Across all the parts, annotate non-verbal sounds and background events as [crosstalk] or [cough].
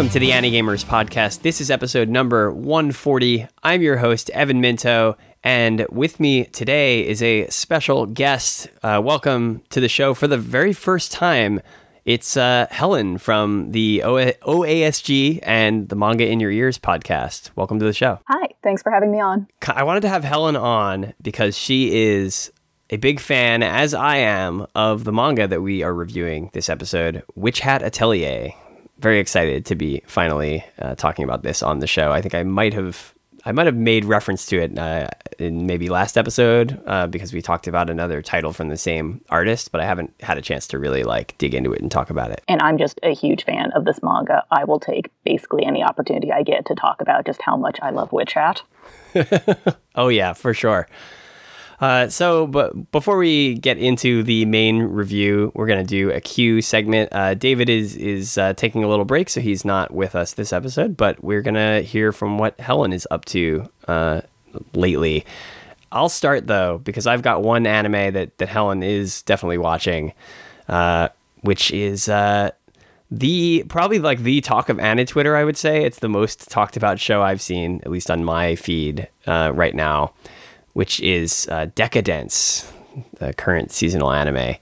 Welcome to the Anigamers podcast. This is episode number 140. I'm your host, Evan Minto, and with me today is a special guest. Uh, welcome to the show for the very first time. It's uh, Helen from the o- OASG and the Manga in Your Ears podcast. Welcome to the show. Hi, thanks for having me on. I wanted to have Helen on because she is a big fan, as I am, of the manga that we are reviewing this episode, Witch Hat Atelier. Very excited to be finally uh, talking about this on the show. I think I might have I might have made reference to it uh, in maybe last episode uh, because we talked about another title from the same artist, but I haven't had a chance to really like dig into it and talk about it. And I'm just a huge fan of this manga. I will take basically any opportunity I get to talk about just how much I love Witch Hat. [laughs] oh yeah, for sure. Uh, so, but before we get into the main review, we're to do a Q segment. Uh, David is is uh, taking a little break, so he's not with us this episode. But we're to hear from what Helen is up to uh, lately. I'll start though because I've got one anime that that Helen is definitely watching, uh, which is uh, the probably like the talk of Anna Twitter. I would say it's the most talked about show I've seen, at least on my feed right now which is uh, Decadence, the current seasonal anime.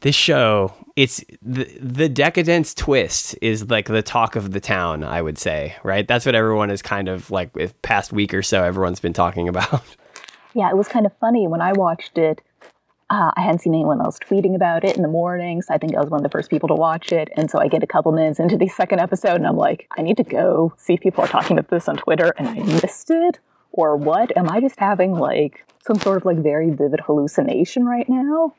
This show, it's the the Decadence twist is like the talk of the town, I would say, right? That's what everyone is kind of like with past week or so everyone's been talking about. [laughs] Yeah, it was kind of funny when I watched it. Uh, I hadn't seen anyone else tweeting about it in the mornings. I think I was one of the first people to watch it. And so I get a couple minutes into the second episode and I'm like, I need to go see if people are talking about this on Twitter. And I missed it or what? Am I just having like some sort of like very vivid hallucination right now?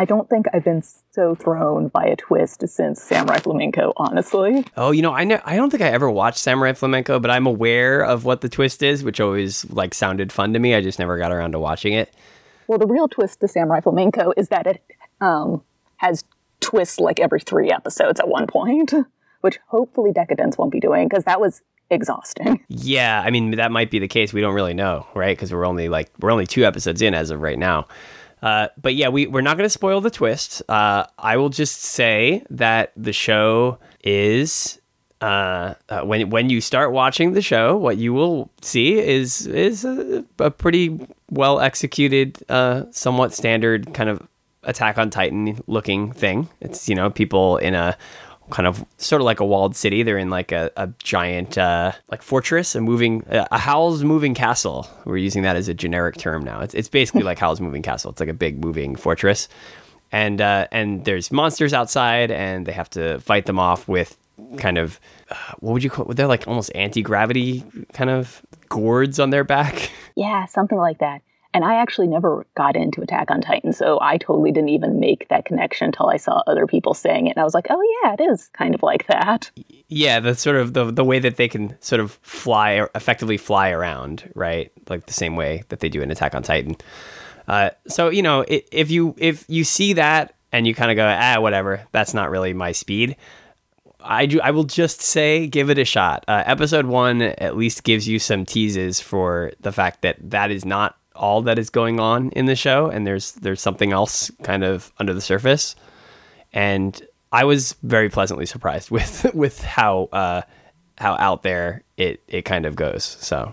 I don't think I've been so thrown by a twist since Samurai Flamenco, honestly. Oh, you know, I know I don't think I ever watched Samurai Flamenco, but I'm aware of what the twist is, which always like sounded fun to me. I just never got around to watching it. Well, the real twist to Samurai Flamenco is that it um, has twists like every three episodes at one point, [laughs] which hopefully Decadence won't be doing because that was exhausting. [laughs] Yeah, I mean that might be the case. We don't really know, right? Because we're only like we're only two episodes in as of right now. Uh, but yeah, we we're not going to spoil the twist. Uh, I will just say that the show is uh, uh, when when you start watching the show, what you will see is is a, a pretty well executed, uh, somewhat standard kind of Attack on Titan looking thing. It's you know people in a kind of sort of like a walled city. They're in like a, a giant uh, like fortress, a moving a Howl's moving castle. We're using that as a generic term now. It's it's basically [laughs] like Howl's moving castle. It's like a big moving fortress, and uh, and there's monsters outside, and they have to fight them off with kind of uh, what would you call? They're like almost anti gravity kind of gourds on their back. [laughs] Yeah, something like that. And I actually never got into Attack on Titan, so I totally didn't even make that connection until I saw other people saying it. And I was like, oh, yeah, it is kind of like that. Yeah, the sort of the, the way that they can sort of fly, effectively fly around, right? Like the same way that they do in Attack on Titan. Uh, so, you know, if you if you see that and you kind of go, ah, whatever, that's not really my speed. I do. I will just say, give it a shot. Uh, episode one at least gives you some teases for the fact that that is not all that is going on in the show, and there's there's something else kind of under the surface. And I was very pleasantly surprised [laughs] with with how uh, how out there it it kind of goes. So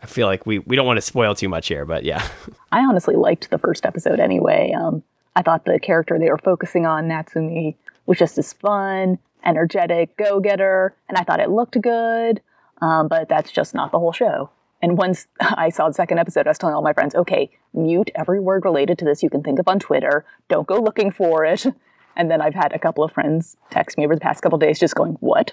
I feel like we we don't want to spoil too much here, but yeah. [laughs] I honestly liked the first episode anyway. Um, I thought the character they were focusing on, Natsumi, was just as fun, energetic, go getter, and I thought it looked good. Um, but that's just not the whole show. And once [laughs] I saw the second episode, I was telling all my friends, okay, mute every word related to this you can think of on Twitter. Don't go looking for it. [laughs] And then I've had a couple of friends text me over the past couple days just going, what?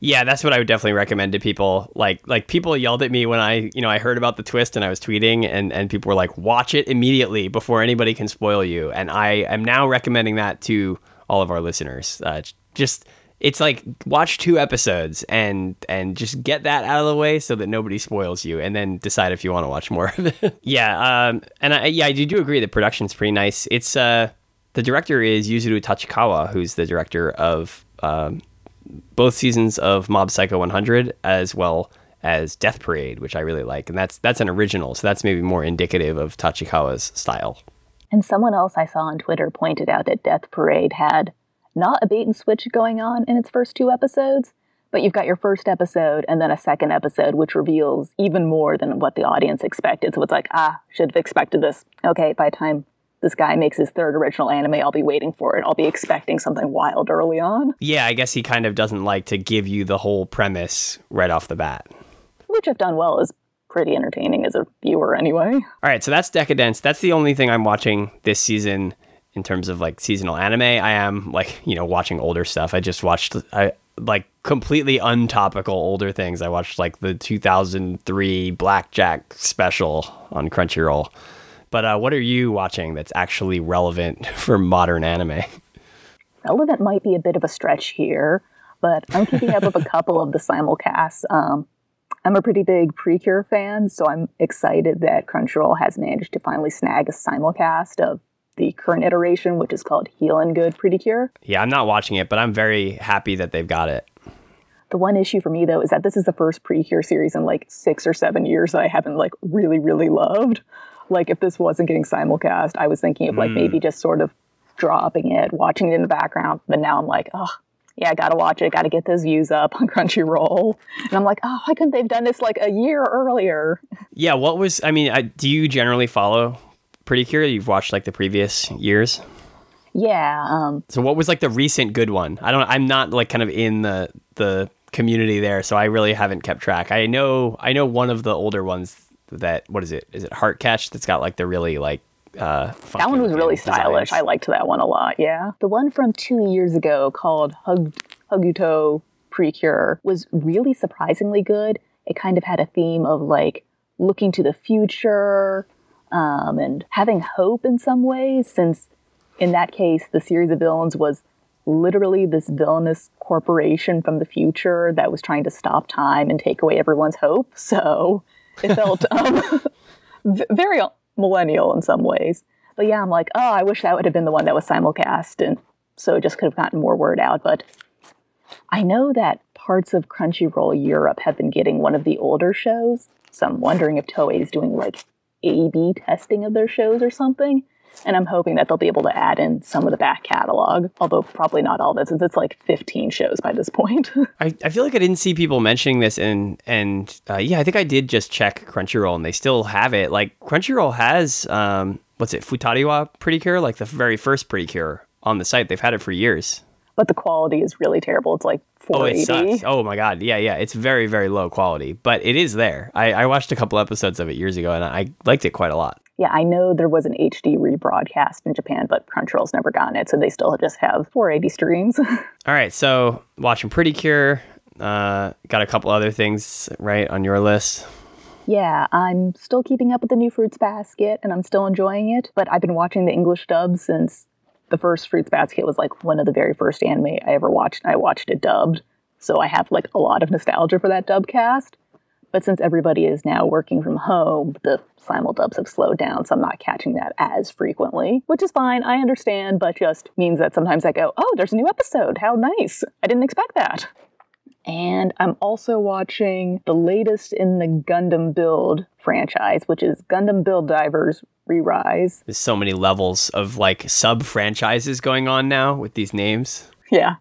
yeah, that's what I would definitely recommend to people. Like like people yelled at me when I, you know, I heard about the twist and I was tweeting and and people were like, "Watch it immediately before anybody can spoil you." And I am now recommending that to all of our listeners. Uh, just it's like watch two episodes and and just get that out of the way so that nobody spoils you and then decide if you want to watch more of it. [laughs] Yeah um and i yeah i do agree the production's pretty nice. It's uh the director is yuzuru tachikawa who's the director of um, both seasons of mob psycho 100 as well as death parade which i really like and that's that's an original so that's maybe more indicative of tachikawa's style. And someone else i saw on twitter pointed out that death parade had not a bait and switch going on in its first two episodes. But you've got your first episode and then a second episode, which reveals even more than what the audience expected. So it's like, ah, should have expected this. Okay, by the time this guy makes his third original anime, I'll be waiting for it. I'll be expecting something wild early on. Yeah, I guess he kind of doesn't like to give you the whole premise right off the bat. Which, if done well, is pretty entertaining as a viewer anyway. All right, so that's Decadence. That's the only thing I'm watching this season in terms of like seasonal anime. I am like, you know, watching older stuff. I just watched I like completely untopical older things. I watched like the 2003 Blackjack special on Crunchyroll. But uh, what are you watching that's actually relevant [laughs] for modern anime? Relevant might be a bit of a stretch here, but I'm keeping up with a couple of the simulcasts. Um, I'm a pretty big Precure fan, so I'm excited that Crunchyroll has managed to finally snag a simulcast of the current iteration, which is called Healin' Good Pretty Cure. Yeah, I'm not watching it, but I'm very happy that they've got it. The one issue for me though is that this is the first Precure series in like six or seven years that I haven't like really, really loved. Like if this wasn't getting simulcast, I was thinking of like mm. maybe just sort of dropping it, watching it in the background. But now I'm like, oh, yeah, I gotta watch it, gotta get those views up on [laughs] Crunchyroll. And I'm like, oh, why couldn't they've done this like a year earlier? Yeah, what was, I mean, I, do you generally follow Pretty Cure? You've watched like the previous years? Yeah. Um, so what was like the recent good one? I don't. I'm not like kind of in the the community there, so I really haven't kept track. I know I know one of the older ones that what is it? Is it Heart Catch? That's got like the really like uh, that one was really stylish. I liked that one a lot. Yeah, the one from two years ago called Hug Hakuto Precure was really surprisingly good. It kind of had a theme of like looking to the future um, and having hope in some ways, since in that case, the series of villains was literally this villainous corporation from the future that was trying to stop time and take away everyone's hope. [laughs] So it felt [laughs] um, very millennial in some ways. But yeah, I'm like, oh, I wish that would have been the one that was simulcast, and so it just could have gotten more word out. But I know that parts of Crunchyroll Europe have been getting one of the older shows, so I'm wondering if Toei is doing like a B testing of their shows or something. And I'm hoping that they'll be able to add in some of the back catalog, although probably not all of it, since it's like 15 shows by this point. [laughs] I, I feel like I didn't see people mentioning this, and and uh, yeah, I think I did just check Crunchyroll, and they still have it. Like Crunchyroll has um, what's it, Futariwa Pretty Cure, like the very first Pretty Cure on the site. They've had it for years. But the quality is really terrible. It's like 480. Oh, it sucks. Oh my god, yeah, yeah. It's very, very low quality, but it is there. I, I watched a couple episodes of it years ago, and I liked it quite a lot. Yeah, I know there was an HD rebroadcast in Japan, but Crunchyroll's never gotten it, so they still just have 480 streams. [laughs] All right, so watching Pretty Cure. Uh, got a couple other things right on your list. Yeah, I'm still keeping up with the new Fruits Basket, and I'm still enjoying it. But I've been watching the English dub since the first Fruits Basket was like one of the very first anime I ever watched, and I watched it dubbed. So I have like a lot of nostalgia for that dub cast. But since everybody is now working from home, the simuldubs have slowed down, so I'm not catching that as frequently, which is fine. I understand, but just means that sometimes I go, oh, there's a new episode. How nice. I didn't expect that. And I'm also watching the latest in the Gundam Build franchise, which is Gundam Build Divers Re-Rise. There's so many levels of like sub franchises going on now with these names. Yeah.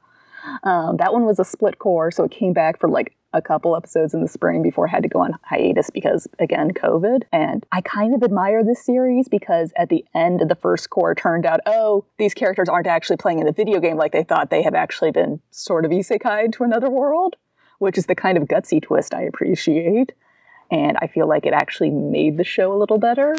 Um, that one was a split cour, so it came back for like a couple episodes in the spring before I had to go on hiatus because, again, COVID. And I kind of admire this series because at the end of the first cour, turned out, oh, these characters aren't actually playing in the video game like they thought. They have actually been sort of isekai to another world, which is the kind of gutsy twist I appreciate. And I feel like it actually made the show a little better.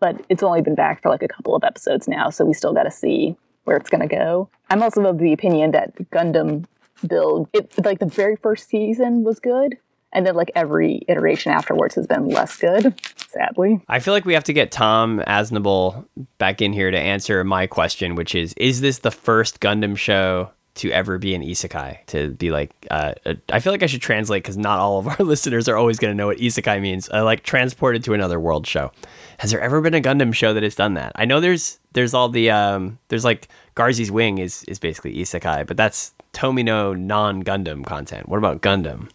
But it's only been back for like a couple of episodes now, so we still got to see where it's going to go. I'm also of the opinion that Gundam build, it like the very first season was good, and then like every iteration afterwards has been less good. Sadly, I feel like we have to get Tom Asnable back in here to answer my question, which is: Is this the first Gundam show to ever be an isekai? To be like uh, i feel like i should translate because not all of our [laughs] listeners are always going to know what isekai means. Uh, like transported to another world show. Has there ever been a gundam show that has done that? I know there's there's all the um there's like Garzey's wing is is basically isekai but that's Tomino non Gundam content. What about Gundam?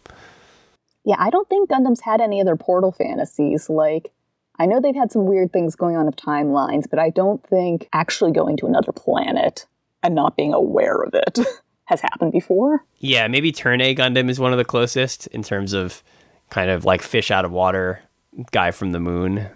Yeah, I don't think Gundam's had any other portal fantasies. Like, I know they've had some weird things going on of timelines, but I don't think actually going to another planet and not being aware of it [laughs] has happened before. Yeah, maybe Turn A Gundam is one of the closest in terms of kind of like fish out of water guy from the moon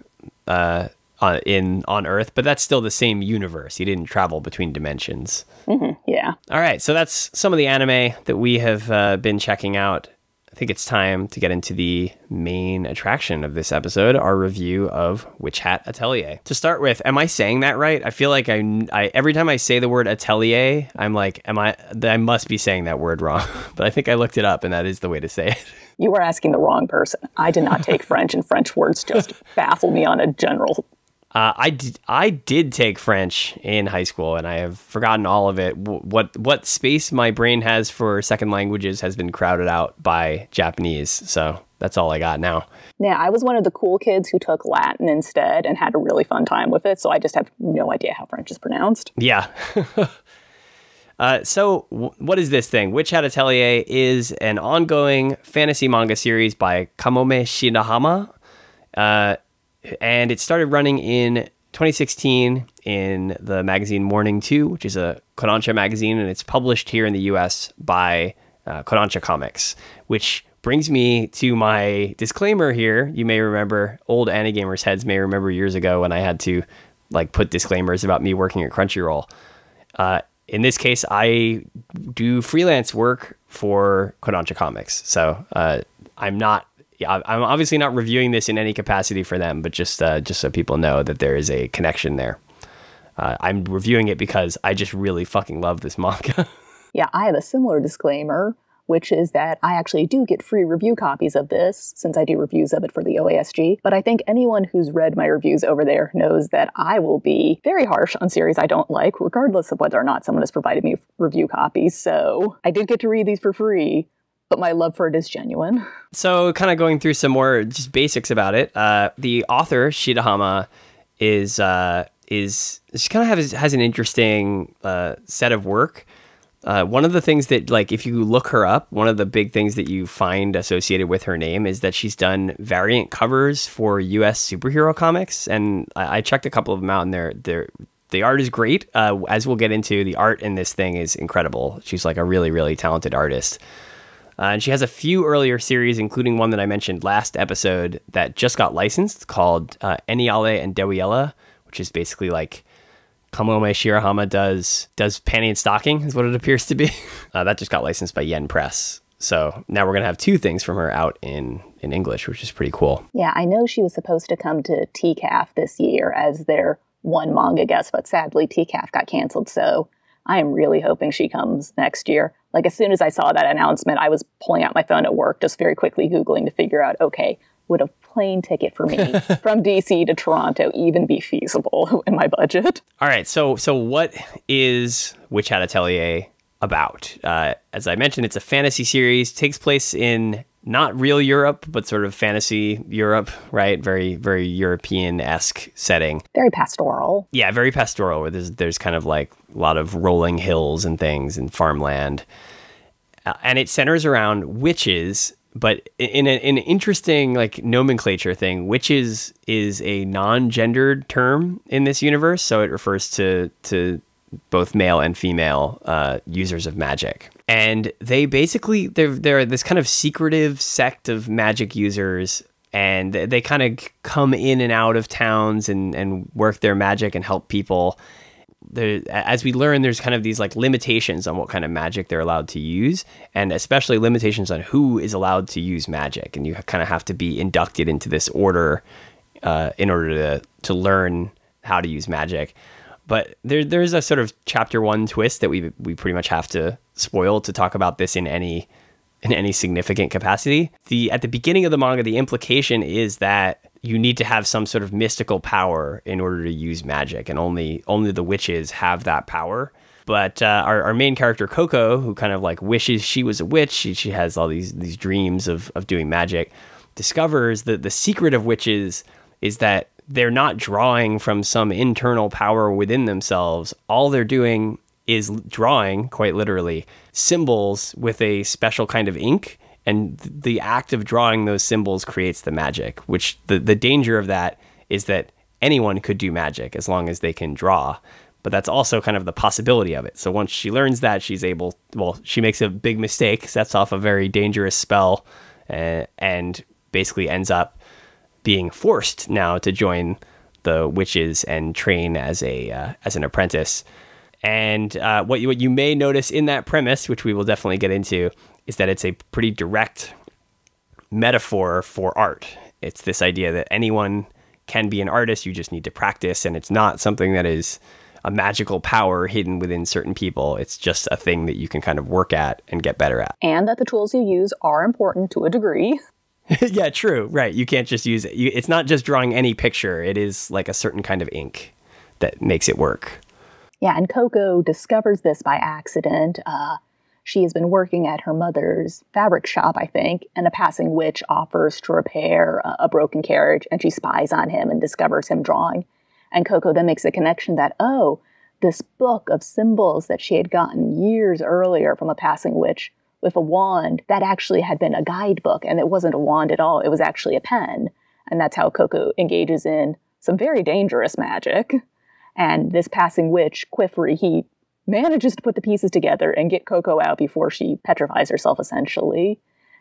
uh, on, in on Earth, but that's still the same universe. He didn't travel between dimensions. Mm-hmm, yeah. All right, so that's some of the anime that we have uh, been checking out. I think it's time to get into the main attraction of this episode, our review of Witch Hat Atelier. To start with, am I saying that right? I feel like I, I every time I say the word atelier, I'm like, am I? I must be saying that word wrong. [laughs] but I think I looked it up, and that is the way to say it. You were asking the wrong person. I did not take [laughs] French, and French words just baffle me on a general uh, I did, I did take French in high school, and I have forgotten all of it. What what space my brain has for second languages has been crowded out by Japanese. So that's all I got now. Yeah, I was one of the cool kids who took Latin instead and had a really fun time with it. So I just have no idea how French is pronounced. Yeah. [laughs] uh, so, w- what is this thing? Witch Hat Atelier is an ongoing fantasy manga series by Kamome Shirahama. Uh, and it started running in 2016 in the magazine Morning 2, which is a Kodansha magazine, and it's published here in the US by uh, Kodansha Comics, which brings me to my disclaimer here. You may remember, old Anigamers heads may remember years ago when I had to like put disclaimers about me working at Crunchyroll. Uh, in this case, I do freelance work for Kodansha Comics, so uh, I'm not yeah, I'm obviously not reviewing this in any capacity for them, but just uh, just so people know that there is a connection there. Uh, I'm reviewing it because I just really fucking love this manga. [laughs] yeah, I have a similar disclaimer, which is that I actually do get free review copies of this since I do reviews of it for the OASG. But I think anyone who's read my reviews over there knows that I will be very harsh on series I don't like, regardless of whether or not someone has provided me review copies. So I did get to read these for free but my love for it is genuine. So, kind of going through some more just basics about it. Uh, the author Shirahama is uh, is she kind of has has an interesting uh, set of work. Uh, one of the things that, like, if you look her up, one of the big things that you find associated with her name is that she's done variant covers for U.S. superhero comics, and I, I checked a couple of them out, and they're they're the art is great. Uh, as we'll get into, the art in this thing is incredible. She's like a really, really talented artist. Uh, and she has a few earlier series, including one that I mentioned last episode that just got licensed called uh, Eniale and Dewiella, which is basically like Kamome Shirahama does does panty and stocking, is what it appears to be. [laughs] Uh, that just got licensed by Yen Press. So now we're gonna have two things from her out in in English, which is pretty cool. Yeah, I know she was supposed to come to TCAF this year as their one manga guest, but sadly TCAF got canceled. So I am really hoping she comes next year. Like as soon as I saw that announcement, I was pulling out my phone at work, just very quickly Googling to figure out, okay, would a plane ticket for me [laughs] from DC to Toronto even be feasible [laughs] in my budget? All right. So, so what is Witch Hat Atelier about? Uh, as I mentioned, it's a fantasy series, takes place in not real Europe, but sort of fantasy Europe, right? Very, very European esque setting. Very pastoral. Yeah, very pastoral. Where there's there's kind of like a lot of rolling hills and things and farmland, uh, and it centers around witches. But in, a, in an interesting like nomenclature thing, witches is a non-gendered term in this universe, so it refers to to both male and female uh, users of magic. And they basically they're they're this kind of secretive sect of magic users and they kind of come in and out of towns and, and work their magic and help people. There, as we learn, there's kind of these like limitations on what kind of magic they're allowed to use, and especially limitations on who is allowed to use magic. And you kind of have to be inducted into this order uh, in order to to learn how to use magic. But there there's a sort of chapter one twist that we we pretty much have to spoil to talk about this in any in any significant capacity. The at the beginning of the manga, the implication is that you need to have some sort of mystical power in order to use magic, and only only the witches have that power. But uh, our, our main character Coco, who kind of like wishes she was a witch, she, she has all these these dreams of of doing magic, discovers that the secret of witches is that they're not drawing from some internal power within themselves. All they're doing is drawing, quite literally, symbols with a special kind of ink. And the act of drawing those symbols creates the magic, which the, the danger of that is that anyone could do magic as long as they can draw. but that's also kind of the possibility of it. So once she learns that, she's able, well, she makes a big mistake, sets off a very dangerous spell, uh, and basically ends up being forced now to join the witches and train as a uh, as an apprentice. And uh, what you, what you may notice in that premise, which we will definitely get into, is that it's a pretty direct metaphor for art. It's this idea that anyone can be an artist, you just need to practice, and it's not something that is a magical power hidden within certain people. It's just a thing that you can kind of work at and get better at. And that the tools you use are important to a degree. [laughs] [laughs] yeah, true. Right. You can't just use it. You, it's not just drawing any picture, it is like a certain kind of ink that makes it work. Yeah, and Coco discovers this by accident. Uh, she has been working at her mother's fabric shop, I think, and a passing witch offers to repair a, a broken carriage, and she spies on him and discovers him drawing. And Coco then makes a connection that, oh, this book of symbols that she had gotten years earlier from a passing witch with a wand, that actually had been a guidebook, and it wasn't a wand at all, it was actually a pen. And that's how Coco engages in some very dangerous magic. And this passing witch, Qifrey, he manages to put the pieces together and get Coco out before she petrifies herself, essentially.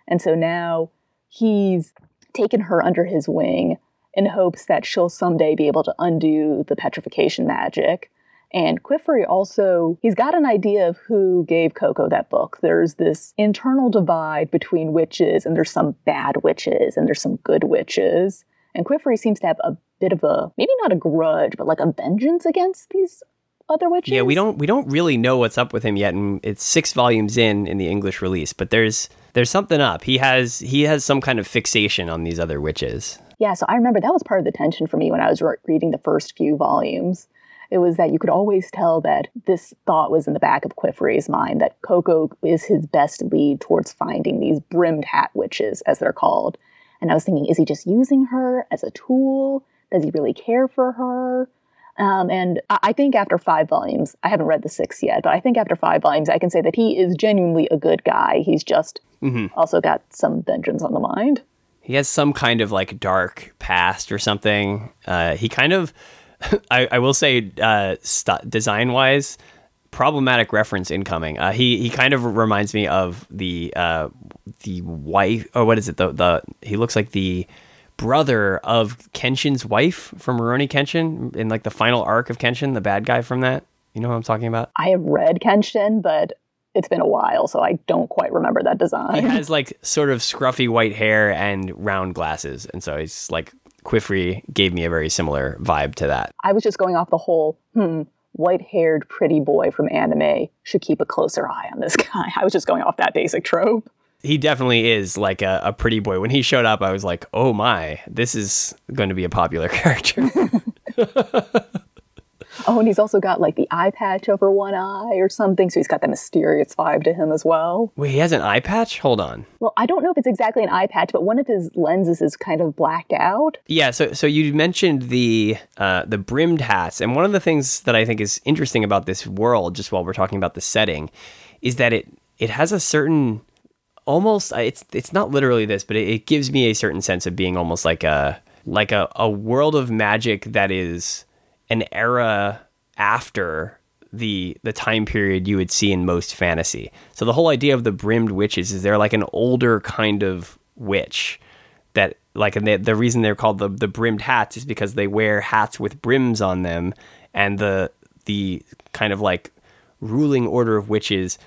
And so now he's taken her under his wing in hopes that she'll someday be able to undo the petrification magic. And Qifrey also, he's got an idea of who gave Coco that book. There's this internal divide between witches, and there's some bad witches, and there's some good witches. And Qifrey seems to have a bit of a, maybe not a grudge, but like a vengeance against these other witches. Yeah, we don't we don't really know what's up with him yet, and it's six volumes in in the English release. But there's there's something up. He has he has some kind of fixation on these other witches. Yeah, so I remember that was part of the tension for me when I was re- reading the first few volumes. It was that you could always tell that this thought was in the back of Qifrey's mind that Coco is his best lead towards finding these brimmed hat witches, as they're called. And I was thinking, is he just using her as a tool? Does he really care for her? Um, and I think after five volumes, I haven't read the six yet, but I think after five volumes, I can say that he is genuinely a good guy. He's just mm-hmm. also got some vengeance on the mind he has some kind of like dark past or something. Uh, he kind of, [laughs] I, I will say, uh, st- design wise, problematic reference incoming. Uh, he he kind of reminds me of the uh, the wife, or what is it? The the he looks like the brother of Kenshin's wife from Rurouni Kenshin in like the final arc of Kenshin, the bad guy from that. You know what I'm talking about? I have read Kenshin, but it's been a while, so I don't quite remember that design. He has like sort of scruffy white hair and round glasses, and so he's like Qifrey gave me a very similar vibe to that. I was just going off the whole hmm white-haired pretty boy from anime should keep a closer eye on this [laughs] guy. I was just going off that basic trope. He definitely is like a, a pretty boy. When he showed up, I was like, "Oh my, this is going to be a popular [laughs] character." [laughs] Oh, and he's also got like the eye patch over one eye or something. So he's got that mysterious vibe to him as well. Wait, he has an eye patch? Hold on. Well, I don't know if it's exactly an eye patch, but one of his lenses is kind of blacked out. Yeah. So, so you mentioned the uh, the brimmed hats, and one of the things that I think is interesting about this world, just while we're talking about the setting, is that it it has a certain almost it's it's not literally this, but it, it gives me a certain sense of being almost like a like a, a world of magic that is an era after the the time period you would see in most fantasy. So the whole idea of the brimmed witches is they're like an older kind of witch that like and the, the reason they're called the the brimmed hats is because they wear hats with brims on them and the the kind of like ruling order of witches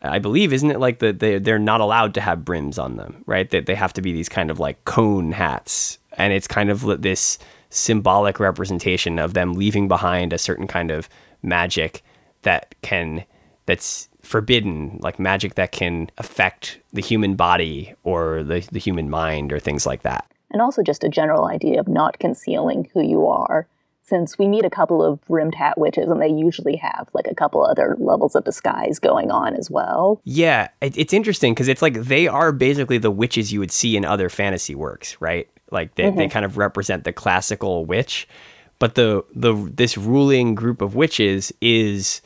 I believe isn't it like the they they're not allowed to have brims on them, right? That they, they have to be these kind of like cone hats and it's kind of this symbolic representation of them leaving behind a certain kind of magic that can that's forbidden like magic that can affect the human body or the, the human mind or things like that. And also just a general idea of not concealing who you are. Since we meet a couple of rimmed hat witches and they usually have like a couple other levels of disguise going on as well. Yeah it, it's interesting because it's like they are basically the witches you would see in other fantasy works right like they, mm-hmm. they kind of represent the classical witch, but the the this ruling group of witches is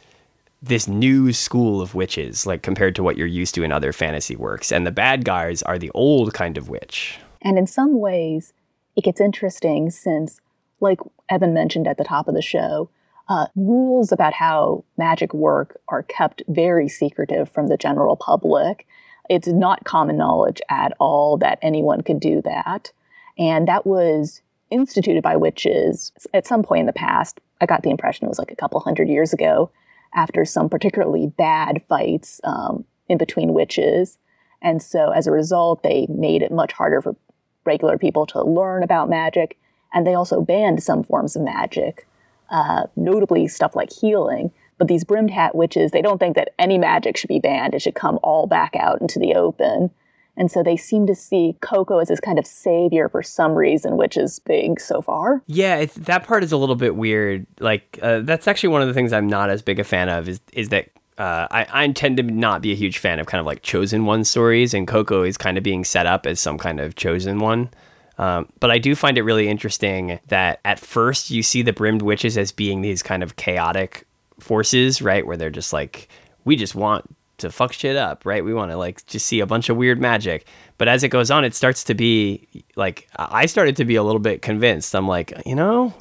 this new school of witches, like compared to what you're used to in other fantasy works. And the bad guys are the old kind of witch. And in some ways, it gets interesting since, like Evan mentioned at the top of the show, uh, rules about how magic work are kept very secretive from the general public. It's not common knowledge at all that anyone could do that. And that was instituted by witches at some point in the past. I got the impression it was like a couple hundred years ago after some particularly bad fights um, in between witches. And so as a result, they made it much harder for regular people to learn about magic. And they also banned some forms of magic, uh, notably stuff like healing. But these brimmed hat witches, they don't think that any magic should be banned. It should come all back out into the open. And so they seem to see Coco as this kind of savior for some reason, which is big so far. Yeah, that part is a little bit weird. Like uh, that's actually one of the things I'm not as big a fan of is is that uh, I, I tend to not be a huge fan of kind of like chosen one stories, and Coco is kind of being set up as some kind of chosen one. Um, but I do find it really interesting that at first you see the brimmed witches as being these kind of chaotic forces, right? Where they're just like, we just want to fuck shit up, right? We want to like just see a bunch of weird magic. But as it goes on, it starts to be like I started to be a little bit convinced. I'm like, you know,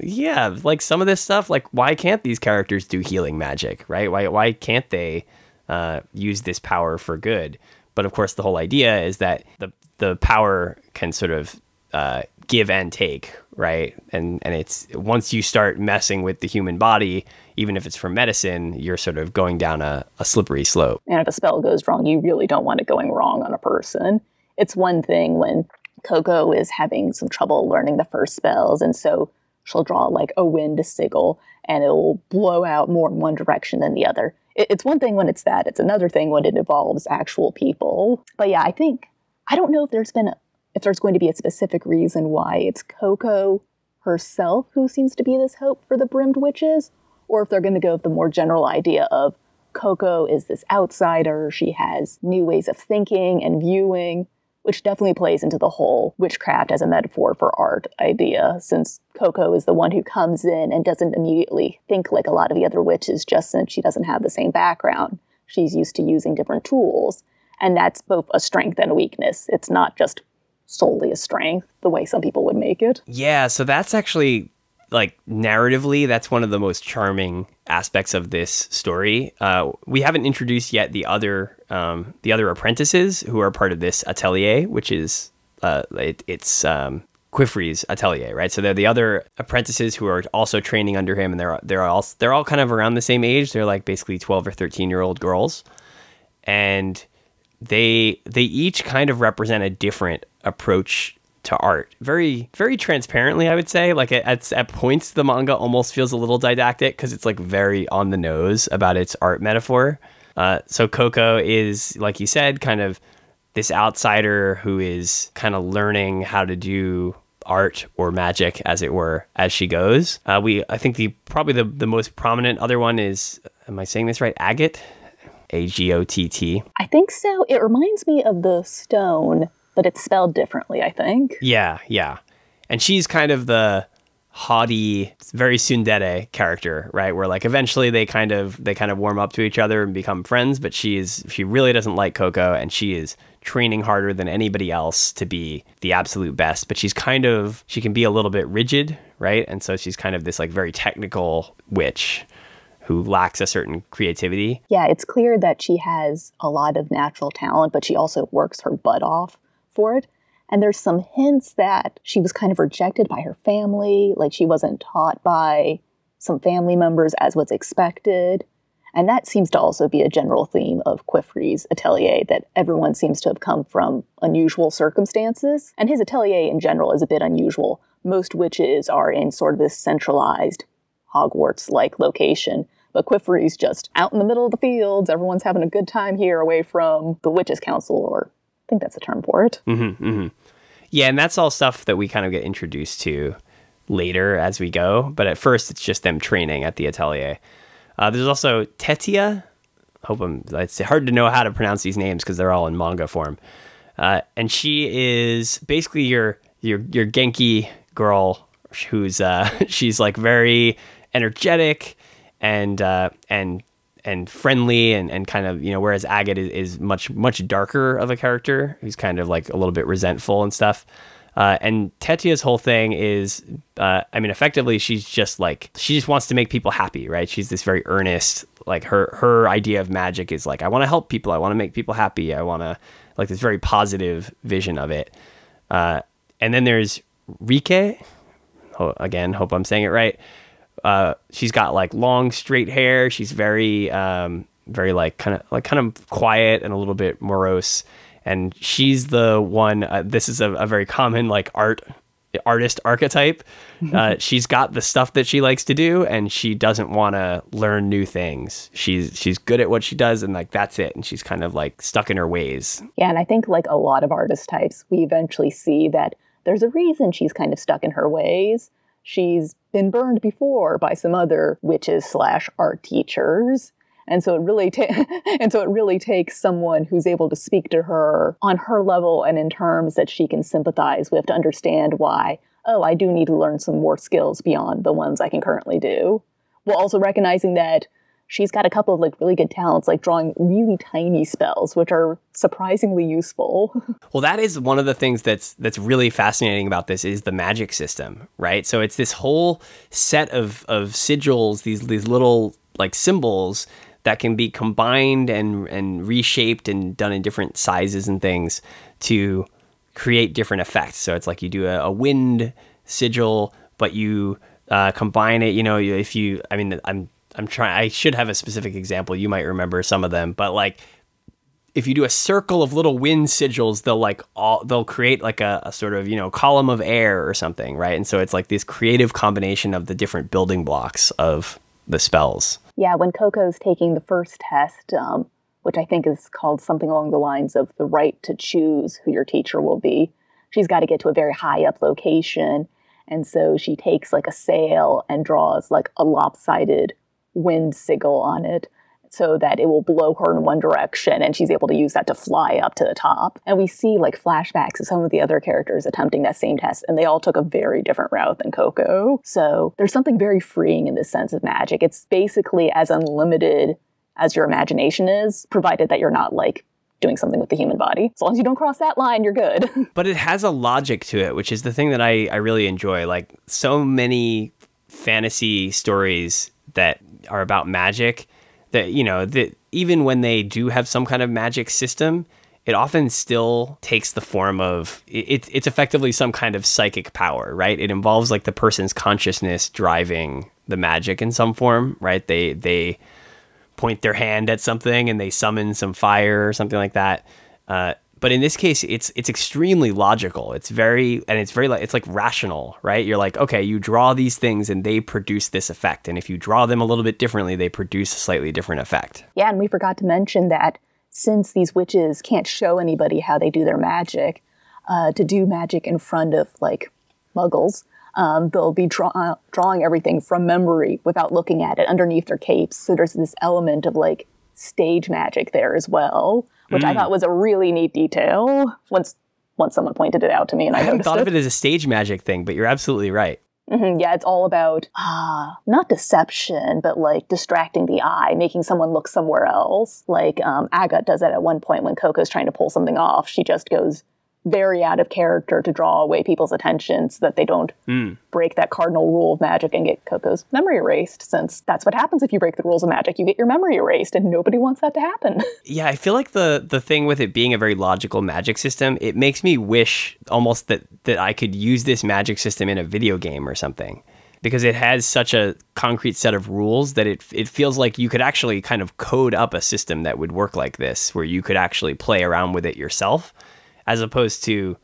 yeah, like some of this stuff, like why can't these characters do healing magic, right? Why why can't they uh, use this power for good? But of course, the whole idea is that the the power can sort of uh, give and take, right? And and it's once you start messing with the human body, even if it's for medicine, you're sort of going down a, a slippery slope. And if a spell goes wrong, you really don't want it going wrong on a person. It's one thing when Coco is having some trouble learning the first spells, and so she'll draw like a wind sigil and it'll blow out more in one direction than the other. It's one thing when it's that, it's another thing when it involves actual people. But yeah, I think, I don't know if there's been, a, if there's going to be a specific reason why it's Coco herself who seems to be this hope for the brimmed witches, or if they're going to go with the more general idea of Coco is this outsider, she has new ways of thinking and viewing, which definitely plays into the whole witchcraft as a metaphor for art idea, since Coco is the one who comes in and doesn't immediately think like a lot of the other witches just since she doesn't have the same background. She's used to using different tools, and that's both a strength and a weakness. It's not just solely a strength the way some people would make it. Yeah, so that's actually like narratively, that's one of the most charming aspects of this story. Uh, we haven't introduced yet the other um, the other apprentices who are part of this atelier, which is uh, it, it's um, atelier, right? So they're the other apprentices who are also training under him, and they're they're all they're all kind of around the same age. They're like basically twelve or thirteen year old girls, and they they each kind of represent a different approach to art. Very very transparently i would say. Like at, at points the manga almost feels a little didactic because it's like very on the nose about its art metaphor. Uh, so coco is like you said kind of this outsider who is kind of learning how to do art or magic as it were as she goes. Uh, we i think the probably the, the most prominent other one is am i saying this right? Agate? A-g-o-t-t i think so. It reminds me of the stone but it's spelled differently, I think. Yeah, yeah. And she's kind of the haughty, very tsundere character, right? Where like eventually they kind of they kind of warm up to each other and become friends, but she is she really doesn't like Coco and she is training harder than anybody else to be the absolute best, but she's kind of she can be a little bit rigid, right? And so she's kind of this like very technical witch who lacks a certain creativity. Yeah, it's clear that she has a lot of natural talent, but she also works her butt off for it. And there's some hints that she was kind of rejected by her family, like she wasn't taught by some family members as was expected. And that seems to also be a general theme of Qifrey's atelier that everyone seems to have come from unusual circumstances. And his atelier in general is a bit unusual. Most witches are in sort of this centralized Hogwarts like location. But Qifrey's just out in the middle of the fields. Everyone's having a good time here away from the Witches' Council or think that's a term for it. Mm-hmm, mm-hmm. Yeah, and that's all stuff that we kind of get introduced to later as we go. But at first, it's just them training at the atelier. Uh, there's also Tetia. Hope I'm. It's hard to know how to pronounce these names because they're all in manga form. Uh, and she is basically your your your Genki girl who's uh, [laughs] she's like very energetic and uh, and and friendly and, and kind of you know whereas Agate is, is much much darker of a character who's kind of like a little bit resentful and stuff. Uh, and Tetia's whole thing is, uh, I mean, effectively, she's just like she just wants to make people happy, right? She's this very earnest, like her her idea of magic is like I want to help people, I want to make people happy, I want to like this very positive vision of it. Uh, and then there's Rike. Oh, again, hope I'm saying it right. Uh, she's got like long straight hair. She's very, um, very like kind of like kind of quiet and a little bit morose and she's the one. Uh, this is a, a, very common like art artist archetype. [laughs] Uh, she's got the stuff that she likes to do, and she doesn't want to learn new things. She's she's good at what she does, and like that's it. And she's kind of like stuck in her ways. Yeah, and I think like a lot of artist types, we eventually see that there's a reason she's kind of stuck in her ways. She's been burned before by some other witches slash art teachers. And so it really ta- [laughs] and so it really takes someone who's able to speak to her on her level and in terms that she can sympathize with to understand why oh i do need to learn some more skills beyond the ones i can currently do while also recognizing that she's got a couple of like really good talents like drawing really tiny spells which are surprisingly useful [laughs] well that is one of the things that's that's really fascinating about this is the magic system right so it's this whole set of of sigils these these little like symbols that can be combined and and reshaped and done in different sizes and things to create different effects. So it's like you do a, a wind sigil, but you uh, combine it. You know, if you, I mean, I'm I'm trying. I should have a specific example. You might remember some of them, but like if you do a circle of little wind sigils, they'll like all they'll create like a, a, sort of you know column of air or something, right? And so it's like this creative combination of the different building blocks of the spells. Yeah, when Coco's taking the first test, um, which I think is called something along the lines of the right to choose who your teacher will be, she's got to get to a very high up location. And so she takes like a sail and draws like a lopsided wind sigil on it so that it will blow her in one direction and she's able to use that to fly up to the top. And we see like flashbacks of some of the other characters attempting that same test and they all took a very different route than Coco. So there's something very freeing in this sense of magic. It's basically as unlimited as your imagination is, provided that you're not like doing something with the human body. As long as you don't cross that line, you're good. [laughs] but it has a logic to it, which is the thing that I, I really enjoy. Like so many fantasy stories that are about magic that you know that even when they do have some kind of magic system it often still takes the form of it, it's effectively some kind of psychic power right? It involves like the person's consciousness driving the magic in some form right? They they point their hand at something and they summon some fire or something like that. Uh, but in this case it's it's extremely logical. It's very and it's very like it's like rational right? You're like okay you draw these things and they produce this effect. And if you draw them a little bit differently they produce a slightly different effect. Yeah and we forgot to mention that since these witches can't show anybody how they do their magic uh, to do magic in front of like muggles um, they'll be draw- uh, drawing everything from memory without looking at it. Underneath their capes so there's this element of like stage magic there as well which mm. I thought was a really neat detail once once someone pointed it out to me and I, I hadn't thought it. of it as a stage magic thing, but you're absolutely right. Mm-hmm. Yeah, it's all about uh, not deception, but like distracting the eye, making someone look somewhere else. Like um, Aga does that at one point when Coco's trying to pull something off. She just goes very out of character to draw away people's attention so that they don't mm. break that cardinal rule of magic and get Coco's memory erased, since that's what happens if you break the rules of magic. You get your memory erased, and nobody wants that to happen. [laughs] yeah, I feel like the the thing with it being a very logical magic system, it makes me wish almost that that I could use this magic system in a video game or something. Because it has such a concrete set of rules that it it feels like you could actually kind of code up a system that would work like this, where you could actually play around with it yourself as opposed to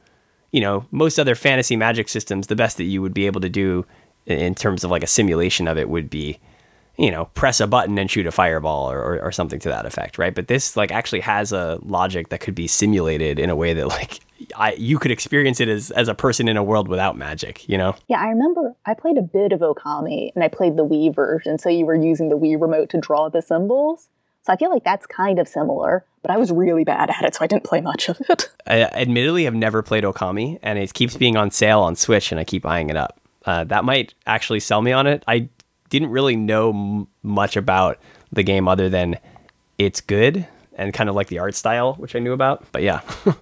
you know most other fantasy magic systems the best that you would be able to do in terms of like a simulation of it would be you know press a button and shoot a fireball or, or, or, something to that effect right? But this like actually has a logic that could be simulated in a way that [laughs] like I, you could experience it as, as a person in a world without magic you know? Yeah i remember i played a bit of okami and i played the wii version. So you were using the wii remote to draw the symbols so I feel like that's kind of similar, but I was really bad at it, so I didn't play much of it. [laughs] I admittedly have never played Okami, and it keeps being on sale on Switch, and I keep eyeing it up. Uh, that might actually sell me on it. I didn't really know m- much about the game other than it's good and kind of like the art style, which I knew about. But yeah. [laughs]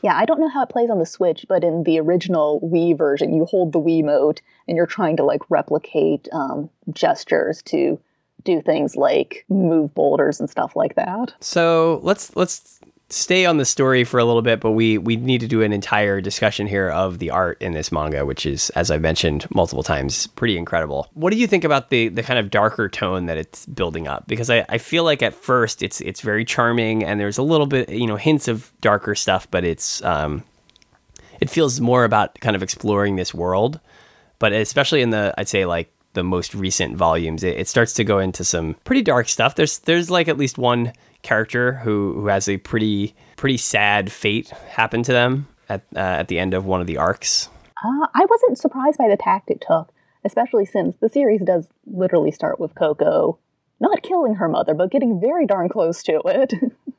Yeah, I don't know how it plays on the Switch, but in the original Wii version, you hold the Wiimote and you're trying to like replicate um, gestures to do things like move boulders and stuff like that. So let's let's stay on the story for a little bit, but we we need to do an entire discussion here of the art in this manga, which is, as I've mentioned multiple times, pretty incredible. What do you think about the the kind of darker tone that it's building up? Because I, I feel like at first it's it's very charming and there's a little bit you know hints of darker stuff, but it's um it feels more about kind of exploring this world. But especially in the I'd say like the most recent volumes, it, it starts to go into some pretty dark stuff. There's there's like at least one character who who has a pretty pretty sad fate happen to them at uh, at the end of one of the arcs. Uh, I wasn't surprised by the tact it took, especially since the series does literally start with Coco not killing her mother, but getting very darn close to it.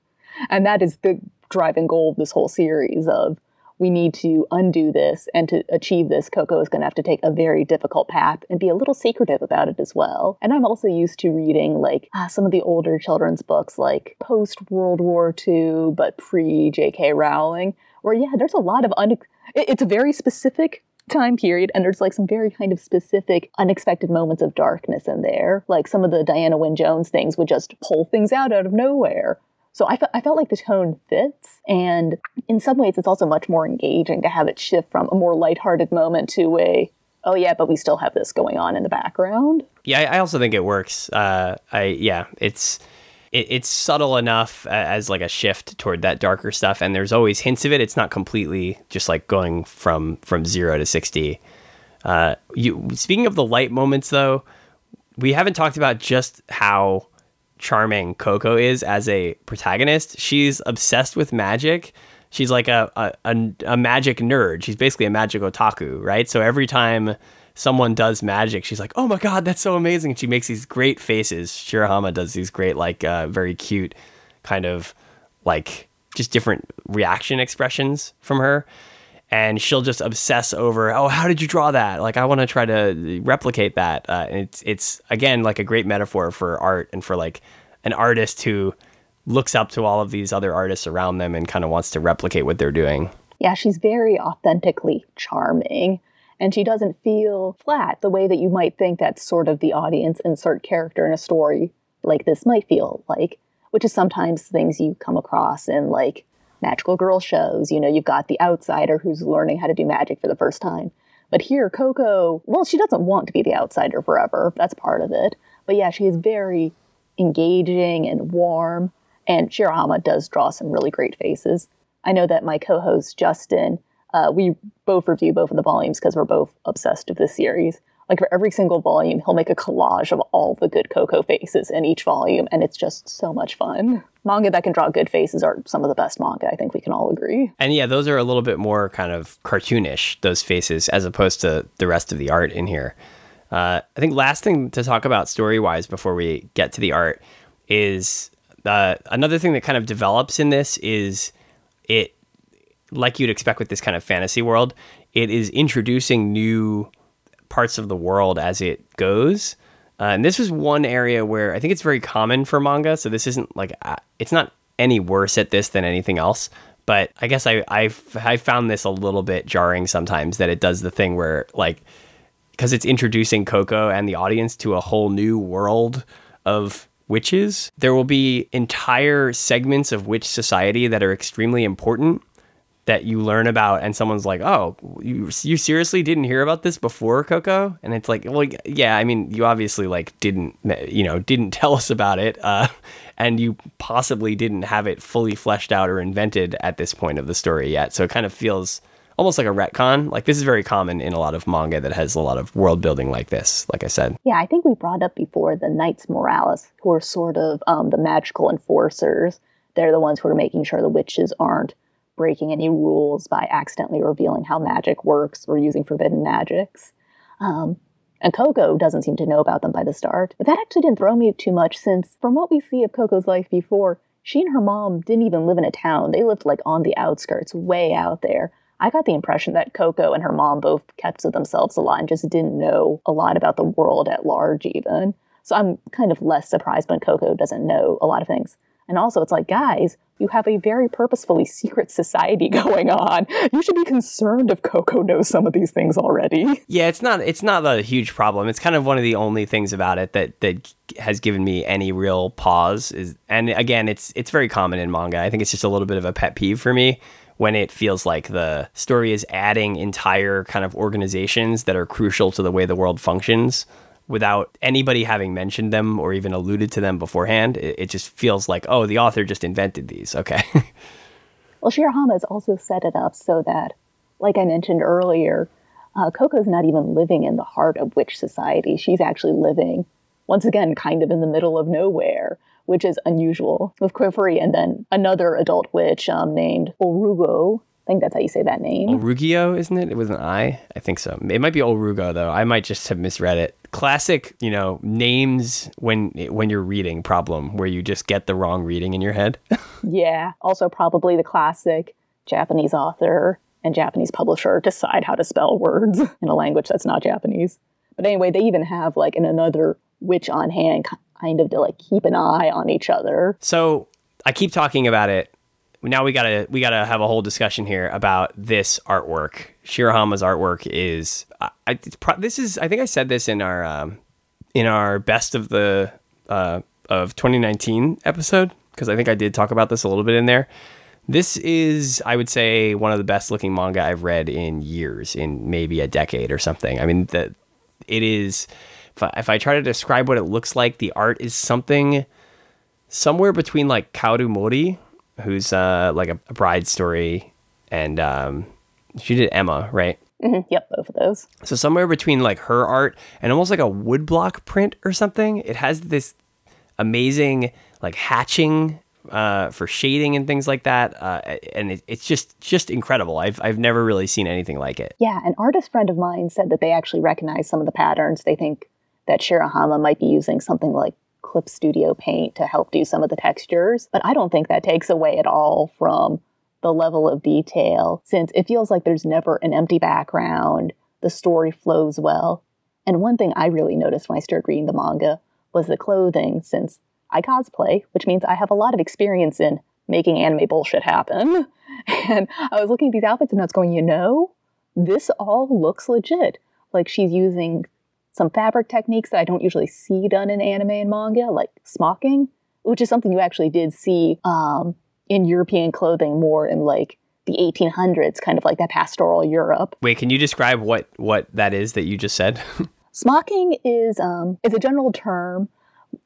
[laughs] and that is the driving goal of this whole series of we need to undo this and to achieve this coco is going to have to take a very difficult path and be a little secretive about it as well. And i'm also used to reading like ah, some of the older children's books like post world war ii but pre jk rowling where yeah there's a lot of un- it's a very specific time period and there's like some very kind of specific unexpected moments of darkness in there. Like some of the diana wynne jones things would just pull things out out of nowhere so I, fe- I felt like the tone fits. And in some ways, it's also much more engaging to have it shift from a more lighthearted moment to a, oh yeah, but we still have this going on in the background. Yeah, I also think it works. Uh, I yeah, it's it's subtle enough as like a shift toward that darker stuff, and there's always hints of it. It's not completely just like going from from zero to sixty. Uh, you speaking of the light moments though, we haven't talked about just how charming Coco is as a protagonist. She's obsessed with magic. She's like a, a, a, a, magic nerd. She's basically a magic otaku, right? So every time someone does magic, she's like, oh my God, that's so amazing. she makes these great faces. Shirahama does these great, like, uh, very cute kind of like just different reaction expressions from her. And she'll just obsess over, oh, how did you draw that? Like, I want to try to replicate that. Uh, it's, it's again like a great metaphor for art and for like an artist who looks up to all of these other artists around them and kind of wants to replicate what they're doing. Yeah, she's very authentically charming. And she doesn't feel flat the way that you might think that sort of the audience insert character in a story like this might feel like, which is sometimes things you come across in like magical girl shows. You know, you've got the outsider who's learning how to do magic for the first time. But here, Coco, well, she doesn't want to be the outsider forever. That's part of it. But yeah, she is very engaging and warm. And Shirahama does draw some really great faces. I know that my co host, Justin, uh, we both review both of the volumes because we're both obsessed with this series. Like for every single volume, he'll make a collage of all the good Coco faces in each volume, and it's just so much fun. Manga that can draw good faces are some of the best manga, I think we can all agree. And yeah, those are a little bit more kind of cartoonish, those faces, as opposed to the rest of the art in here. Uh, I think last thing to talk about story wise before we get to the art is uh, another thing that kind of develops in this is it, like you'd expect with this kind of fantasy world, it is introducing new parts of the world as it goes. Uh, and this is one area where I think it's very common for manga. So this isn't like uh, it's not any worse at this than anything else. But I guess I I've I found this a little bit jarring sometimes that it does the thing where like because it's introducing Coco and the audience to a whole new world of witches. There will be entire segments of witch society that are extremely important that you learn about and someone's like, "Oh, you you seriously didn't hear about this before Coco?" And it's like, "Well, yeah, I mean, you obviously like didn't you know, didn't [laughs] tell us about it uh, and you possibly didn't have it fully fleshed out or invented at this point of the story yet." So it kind of feels almost like a retcon. Like this is very common in a lot of manga that has a lot of world building like this. Like I said, yeah, I think we brought up before the Knights Moralis, who are sort of um, the magical enforcers. They're the ones who are making sure the witches aren't breaking any rules by accidentally revealing how magic works or using forbidden magics. Um, and Coco doesn't seem to know about them by the start. But that actually didn't throw me too much since, from what we see of Coco's life before, she and her mom didn't even live in a town. They lived like on the outskirts, way out there. I got the impression that Coco and her mom both kept to themselves a lot and just didn't know a lot about the world at large, even. So I'm kind of less surprised when Coco doesn't know a lot of things. And also, it's like, guys, you have a very purposefully secret society [laughs] going on. You should be concerned if Coco knows some of these things already. [laughs] Yeah, it's not it's not a huge problem. It's kind of one of the only things about it that that has given me any real pause is and again, it's it's very common in manga. I think it's just a little bit of a pet peeve for me when it feels like the story is adding entire kind of organizations that are crucial to the way the world functions without anybody having mentioned them or even alluded to them beforehand. It, it just feels like, oh, the author just invented these. Okay. [laughs] well, Shirahama has also set it up so that, like I mentioned earlier, uh, Coco's not even living in the heart of witch society. She's actually living, once again, kind of in the middle of nowhere, which is unusual with Qifrey and then another adult witch um, named Orugo, I think that's how you say that name. Orugio, isn't it? It was an I. I think so. It might be Orugo though. I might just have misread it. Classic, you know, names when when you're reading problem where you just get the wrong reading in your head. [laughs] yeah. Also, probably the classic Japanese author and Japanese publisher decide how to spell words [laughs] in a language that's not Japanese. But anyway, they even have like in another witch on hand kind of to like keep an eye on each other. So I keep talking about it now we gotta we gotta have a whole discussion here about this artwork. Shirahama's artwork is I, pro- this is I think I said this in our um, in our best of the uh, of 2019 episode because I think I did talk about this a little bit in there. This is I would say one of the best looking manga I've read in years, in maybe a decade or something. I mean that it is. If I, if I try to describe what it looks like, the art is something somewhere between like Kaoru Mori who's uh, like a, a, bride story, and um, she did Emma, right? Mm-hmm. Yep, both of those. So somewhere between like her art and almost like a woodblock print or something, it has this amazing like hatching uh, for shading and things like that, uh, and it, it's just just incredible. I've I've never really seen anything like it. Yeah, an artist friend of mine said that they actually recognize some of the patterns. They think that Shirahama might be using something like Clip Studio Paint to help do some of the textures. But I don't think that takes away at all from the level of detail, since it feels like there's never an empty background, the story flows well. And one thing I really noticed when I started reading the manga was the clothing, since I cosplay, which means I have a lot of experience in making anime bullshit happen. [laughs] And I was looking at these outfits and I was going, you know, this all looks legit. Like she's using some fabric techniques that I don't usually see done in anime and manga, like smocking, which is something you actually did see um, in European clothing more in like the 1800s, kind of like that pastoral Europe. Wait, can you describe what what that is that you just said? [laughs] smocking is um, is a general term,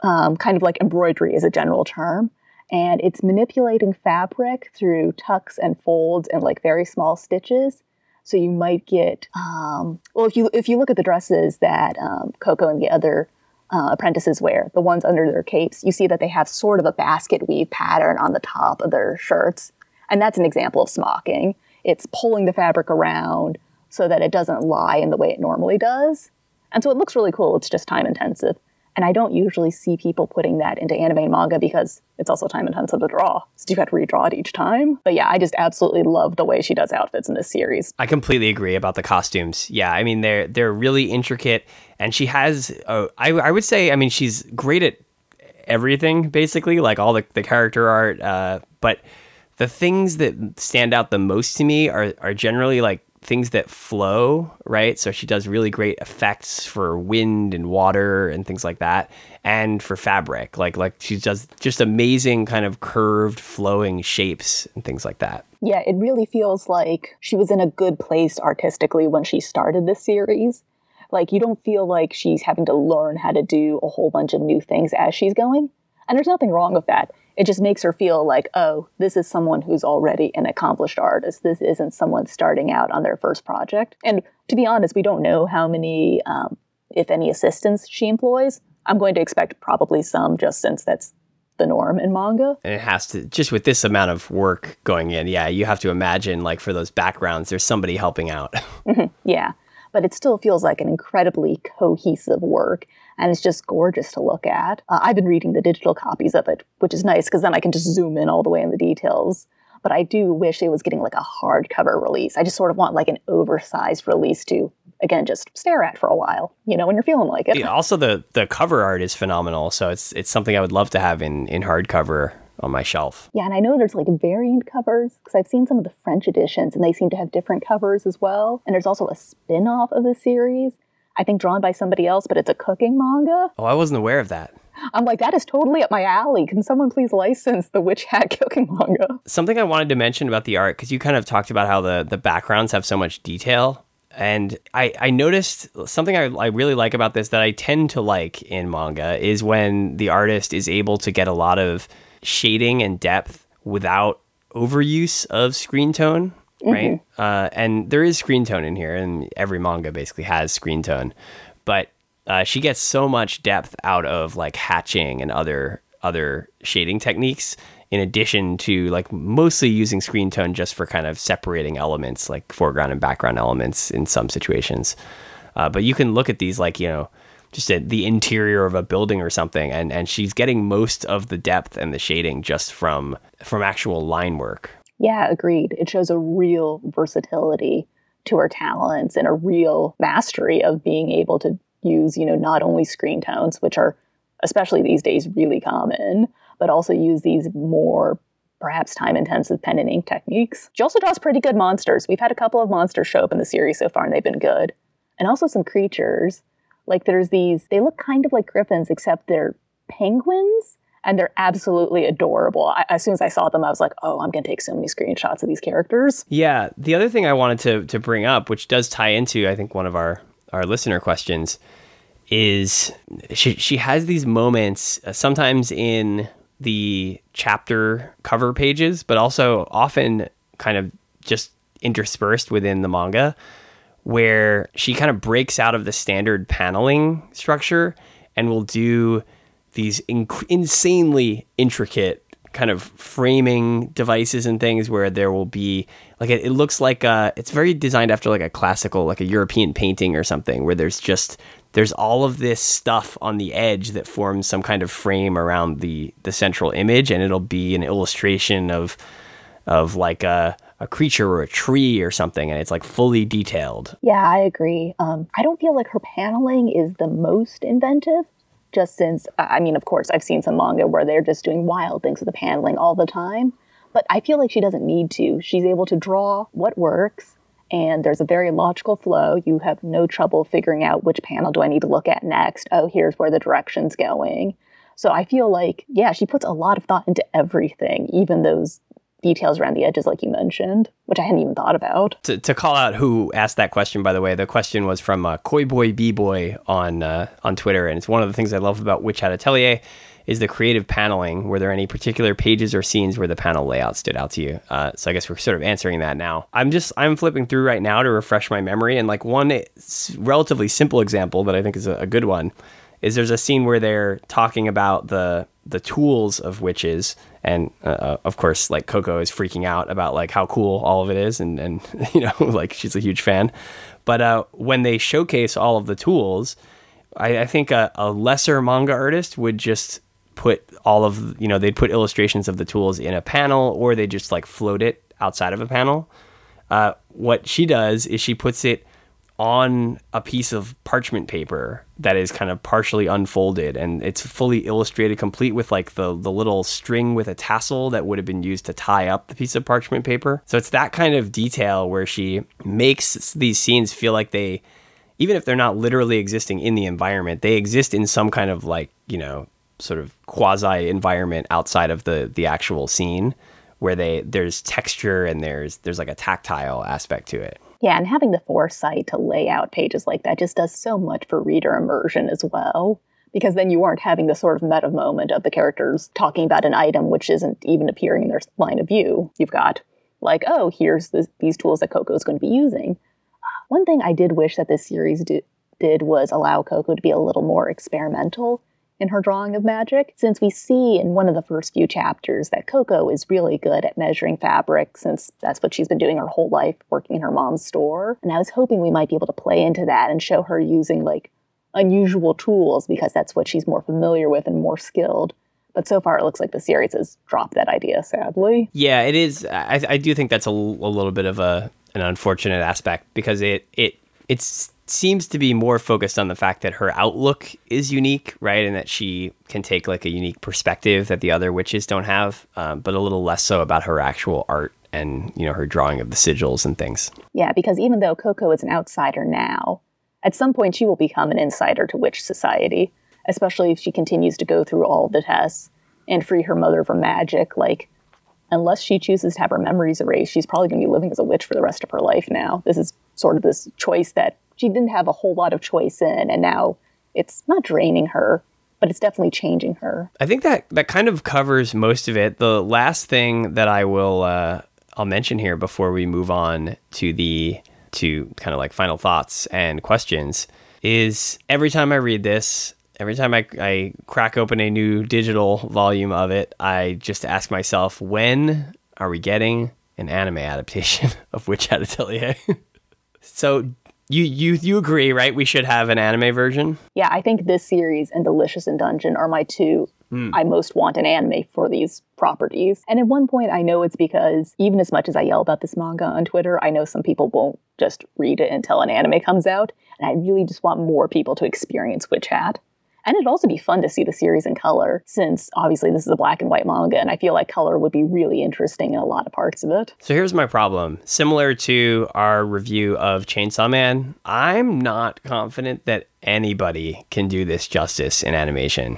um, kind of like embroidery is a general term, and it's manipulating fabric through tucks and folds and like very small stitches so you might get um, well if you if you look at the dresses that um, Coco and the other uh, apprentices wear, the ones under their capes, you see that they have sort of a basket weave pattern on the top of their shirts, and that's an example of smocking. It's pulling the fabric around so that it doesn't lie in the way it normally does, and so it looks really cool. It's just time intensive. And I don't usually see people putting that into anime and manga because it's also time intensive to draw. So you have to redraw it each time. But yeah, I just absolutely love the way she does outfits in this series. I completely agree about the costumes. Yeah, I mean they're they're really intricate, and she has. Uh, I I would say, I mean, she's great at everything basically, like all the the character art. Uh, but the things that stand out the most to me are are generally like things that flow, right? So she does really great effects for wind and water and things like that, and for fabric. Like like she does just amazing kind of curved, flowing shapes and things like that. Yeah, it really feels like she was in a good place artistically when she started this series. Like you don't feel like she's having to learn how to do a whole bunch of new things as she's going. And there's nothing wrong with that it just makes her feel like, oh, this is someone who's already an accomplished artist. This isn't someone starting out on their first project. And to be honest, we don't know how many, um, if any, assistants she employs. I'm going to expect probably some, just since that's the norm in manga. And it has to, just with this amount of work going in, yeah, you have to imagine, like, for those backgrounds, there's somebody helping out. [laughs] mm-hmm, yeah. But it still feels like an incredibly cohesive work and it's just gorgeous to look at. Uh, I've been reading the digital copies of it, which is nice because then I can just zoom in all the way in the details. But I do wish it was getting like a hardcover release. I just sort of want like an oversized release to again just stare at for a while, you know, when you're feeling like it. Yeah, also the the cover art is phenomenal, so it's it's something I would love to have in in hardcover on my shelf. Yeah, and I know there's like variant covers because I've seen some of the French editions and they seem to have different covers as well. And there's also a spin off of the series, I think drawn by somebody else, but it's a cooking manga. Oh, I wasn't aware of that. I'm like, that is totally up my alley. Can someone please license the Witch Hat [laughs] cooking manga? Something I wanted to mention about the art, because you kind of talked about how the, the backgrounds have so much detail. And I, I noticed something I, I really like about this that I tend to like in manga is when the artist is able to get a lot of shading and depth without overuse of screen tone, right? Uh, and there is screen tone in here, and every manga basically has screen tone. But uh, she gets so much depth out of like hatching and other other shading techniques in addition to like mostly using screen tone just for kind of separating elements like foreground and background elements in some situations uh, but you can look at these like you know just at the interior of a building or something and and she's getting most of the depth and the shading just from from actual line work Yeah, agreed. It shows a real versatility to her talents and a real mastery of being able to use, you know, not only screen tones, which are especially these days really common, but also use these more perhaps time intensive pen and ink techniques. She also draws pretty good monsters. We've had a couple of monsters show up in the series so far and they've been good. And also some creatures. Like there's these, they look kind of like griffins, except they're penguins and they're absolutely adorable. I, as soon as I saw them, I was like, oh, I'm going to take so many screenshots of these characters. Yeah, the other thing I wanted to to bring up, which does tie into I think one of our our listener questions, is she she has these moments uh, sometimes in the chapter cover pages, but also often kind of just interspersed within the manga, where she kind of breaks out of the standard paneling structure and will do these inc- insanely intricate kind of framing devices and things where there will be like it, it looks like uh it's very designed after like a classical like a european painting or something where there's just there's all of this stuff on the edge that forms some kind of frame around the the central image and it'll be an illustration of of like a a creature or a tree or something and it's like fully detailed Yeah, I agree. Um, I don't feel like her paneling is the most inventive, just since, I mean, of course, I've seen some manga where they're just doing wild things with the paneling all the time, but I feel like she doesn't need to. She's able to draw what works, and there's a very logical flow. You have no trouble figuring out which panel do I need to look at next. Oh, here's where the direction's going. So I feel like, yeah, she puts a lot of thought into everything, even those details around the edges, like you mentioned, which I hadn't even thought about. to, to call out who asked that question, by the way, the question was from uh, Koi Boy B Boy on uh, on Twitter, and it's one of the things I love about Witch Hat Atelier is the creative paneling. Were there any particular pages or scenes where the panel layout stood out to you? Uh, so I guess we're sort of answering that now. I'm just I'm flipping through right now to refresh my memory, and like one relatively simple example that I think is a, a good one is there's a scene where they're talking about the the tools of witches. And uh, of course like coco is freaking out about like how cool all of it is. And and [laughs] you know [laughs] like she's a huge fan. But uh, when they showcase all of the tools i, I think a, a lesser manga artist would just put all of you know they'd put illustrations of the tools in a panel or they just like float it outside of a panel. Uh, what she does is she puts it on a piece of parchment paper that is kind of partially unfolded and it's fully illustrated complete with like the the little string with a tassel that would have been used to tie up the piece of parchment paper. So it's that kind of detail where she makes these scenes feel like they even if they're not literally existing in the environment they exist in some kind of like you know sort of quasi environment outside of the the actual scene where they there's texture and there's there's like a tactile aspect to it Yeah, and having the foresight to lay out pages like that just does so much for reader immersion as well. Because then you aren't having the sort of meta moment of the characters talking about an item which isn't even appearing in their line of view. You've got, like, oh, here's this, these tools that Coco is going to be using. One thing I did wish that this series di- did was allow Coco to be a little more experimental in her drawing of magic, since we see in one of the first few chapters that Coco is really good at measuring fabric, since that's what she's been doing her whole life, working in her mom's store. And I was hoping we might be able to play into that and show her using like unusual tools because that's what she's more familiar with and more skilled. But so far, it looks like the series has dropped that idea, sadly. Yeah, it is. I, I do think that's a, a little bit of a an unfortunate aspect because it it it's seems to be more focused on the fact that her outlook is unique, right? And that she can take like a unique perspective that the other witches don't have, um, but a little less so about her actual art and, you know, her drawing of the sigils and things. Yeah, because even though Coco is an outsider now, at some point she will become an insider to witch society, especially if she continues to go through all the tests and free her mother from magic. Like, unless she chooses to have her memories erased, she's probably going to be living as a witch for the rest of her life now. This is sort of this choice that she didn't have a whole lot of choice in, and now it's not draining her, but it's definitely changing her. I think that that kind of covers most of it. The last thing that I will uh, I'll mention here before we move on to the to kind of like final thoughts and questions is every time I read this, every time I, I crack open a new digital volume of it, I just ask myself, when are we getting an anime adaptation [laughs] of Witch Hat Atelier? [laughs] so you you you agree, right? We should have an anime version. Yeah, I think this series and Delicious in Dungeon are my two mm. I most want an anime for these properties. And at one point, I know it's because even as much as I yell about this manga on Twitter, I know some people won't just read it until an anime comes out. And I really just want more people to experience Witch Hat. And it'd also be fun to see the series in color, since obviously this is a black and white manga, and I feel like color would be really interesting in a lot of parts of it. So here's my problem. Similar to our review of Chainsaw Man, I'm not confident that anybody can do this justice in animation.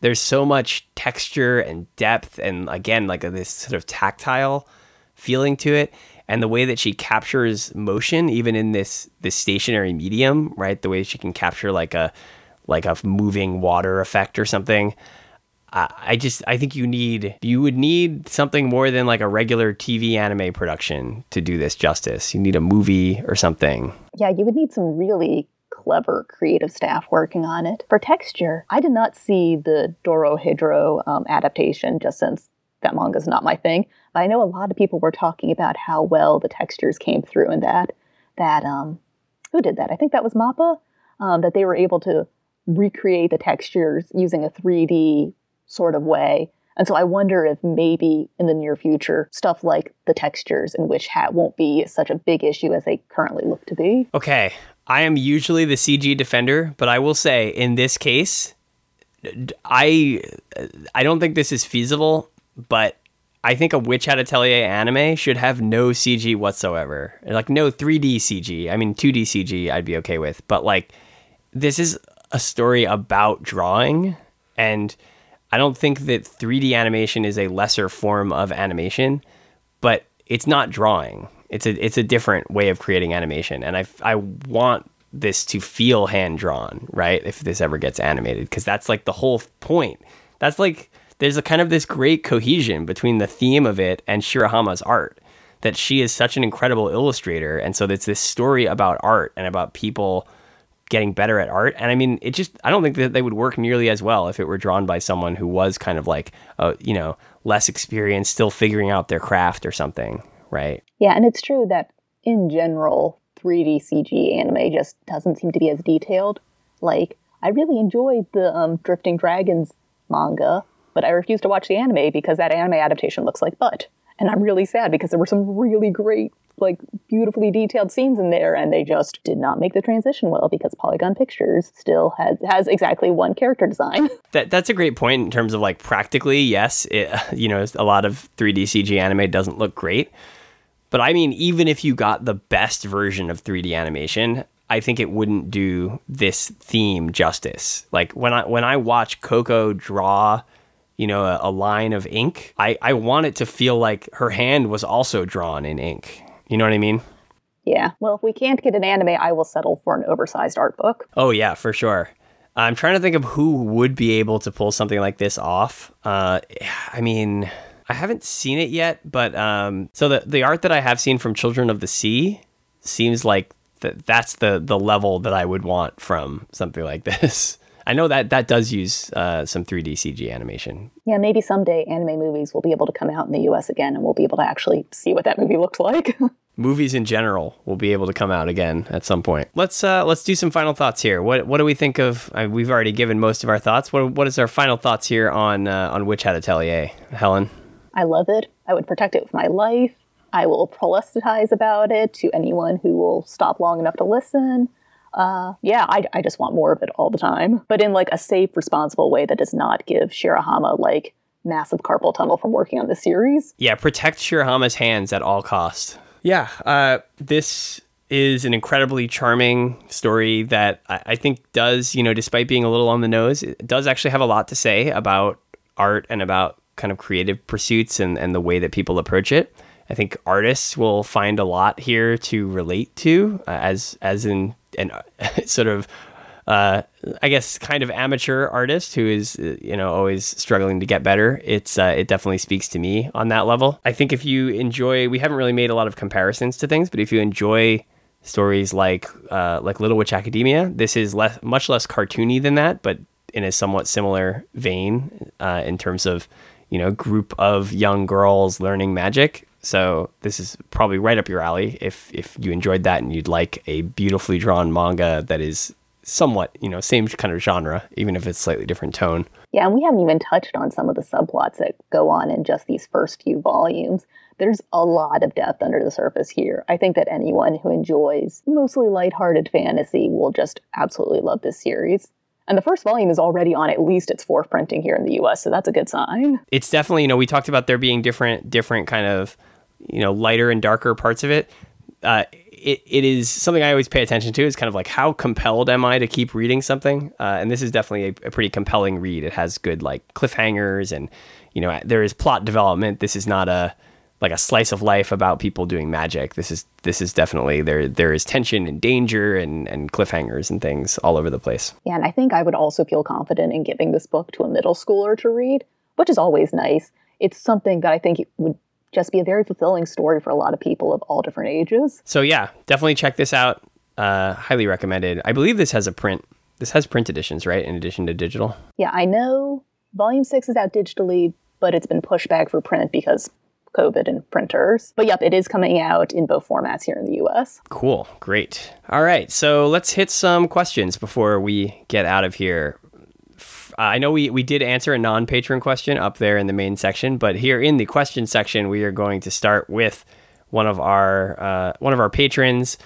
There's so much texture and depth, and again, like this sort of tactile feeling to it and the way that she captures motion even in this this stationary medium right the way she can capture like a like a moving water effect or something. I just I think you need you would need something more than like a regular TV anime production to do this justice. You need a movie or something. Yeah, you would need some really clever creative staff working on it. For texture, I did not see the Dorohedoro um, adaptation just since that manga is not my thing. But I know a lot of people were talking about how well the textures came through in that. That um, who did that? I think that was Mappa. Um, that they were able to recreate the textures using a 3D sort of way. And so I wonder if maybe in the near future, stuff like the textures in Witch Hat won't be such a big issue as they currently look to be. Okay. I am usually the CG defender, but I will say in this case, I I don't think this is feasible, but I think a Witch Hat Atelier anime should have no CG whatsoever. Like no 3D CG. I mean 2D CG I'd be okay with, but like this is a story about drawing and I don't think that 3D animation is a lesser form of animation, but it's not drawing. It's a it's a different way of creating animation and I I want this to feel hand drawn, right? If this ever gets animated because that's like the whole point. That's like there's a kind of this great cohesion between the theme of it and Shirahama's art that she is such an incredible illustrator and so it's this story about art and about people getting better at art. And I mean, it just, I don't think that they would work nearly as well if it were drawn by someone who was kind of like, uh, you know, less experienced, still figuring out their craft or something, right? Yeah. And it's true that in general, 3D CG anime just doesn't seem to be as detailed. Like, I really enjoyed the um, Drifting Dragons manga, but I refuse to watch the anime because that anime adaptation looks like butt. And I'm really sad because there were some really great like beautifully detailed scenes in there and they just did not make the transition well because Polygon Pictures still has has exactly one character design. [laughs] That that's a great point in terms of like practically, yes, it, [laughs] you know, a lot of 3D CG anime doesn't look great. But I mean, even if you got the best version of 3D animation, I think it wouldn't do this theme justice. Like when I when I watch Coco draw you know, a, a, line of ink. I, I want it to feel like her hand was also drawn in ink. You know what I mean? Yeah. Well, if we can't get an anime, I will settle for an oversized art book. Oh, yeah, for sure. I'm trying to think of who would be able to pull something like this off. Uh, I mean, I haven't seen it yet, but um, so the the art that I have seen from Children of the Sea seems like that that's the the level that I would want from something like [laughs] this. I know that that does use uh, some 3D CG animation. Yeah, maybe someday anime movies will be able to come out in the US again and we'll be able to actually see what that movie looked like. [laughs] movies in general will be able to come out again at some point. Let's uh, let's do some final thoughts here. What what do we think of? Uh, we've already given most of our thoughts. What what is our final thoughts here on uh, on Witch Hat Atelier, Helen? I love it. I would protect it with my life. I will proselytize about it to anyone who will stop long enough to listen. Uh, yeah, I, I just want more of it all the time, but in like a safe, responsible way that does not give Shirahama like massive carpal tunnel from working on the series. Yeah, protect Shirahama's hands at all cost. Yeah, uh, this is an incredibly charming story that I, I think does, you know, despite being a little on the nose, it does actually have a lot to say about art and about kind of creative pursuits and, and the way that people approach it. I think artists will find a lot here to relate to, uh, as as in an [laughs] sort of uh, I guess, kind of amateur artist who is, uh, you know, always struggling to get better. It's uh, it definitely speaks to me on that level. I think if you enjoy, we haven't really made a lot of comparisons to things, but if you enjoy stories like uh, like Little Witch Academia, this is less, much less cartoony than that, but in a somewhat similar vein uh, in terms of, you know, group of young girls learning magic. So this is probably right up your alley if if you enjoyed that and you'd like a beautifully drawn manga that is somewhat, you know, same kind of genre, even if it's slightly different tone. Yeah, and we haven't even touched on some of the subplots that go on in just these first few volumes. There's a lot of depth under the surface here. I think that anyone who enjoys mostly lighthearted fantasy will just absolutely love this series. And the first volume is already on at least its fourth printing here in the US, so that's a good sign. It's definitely, you know, we talked about there being different different kind of, you know, lighter and darker parts of it. Uh, it, it is something I always pay attention to. Is kind of like how compelled am I to keep reading something? Uh, and this is definitely a, a, pretty compelling read. It has good like cliffhangers, and you know there is plot development. This is not a like a slice of life about people doing magic. This is this is definitely there. There is tension and danger and and cliffhangers and things all over the place. Yeah, and I think I would also feel confident in giving this book to a middle schooler to read, which is always nice. It's something that I think would just be a very fulfilling story for a lot of people of all different ages. So yeah, definitely check this out. Uh, highly recommended. I believe this has a print. This has print editions, right? In addition to digital. Yeah, I know Volume Six is out digitally, but it's been pushed back for print because COVID and printers. But yep, it is coming out in both formats here in the US. Cool. Great. All right. So let's hit some questions before we get out of here. Uh, I know we, we did answer a non patron question up there in the main section, but here in the question section, we are going to start with one of our uh, one of our patrons.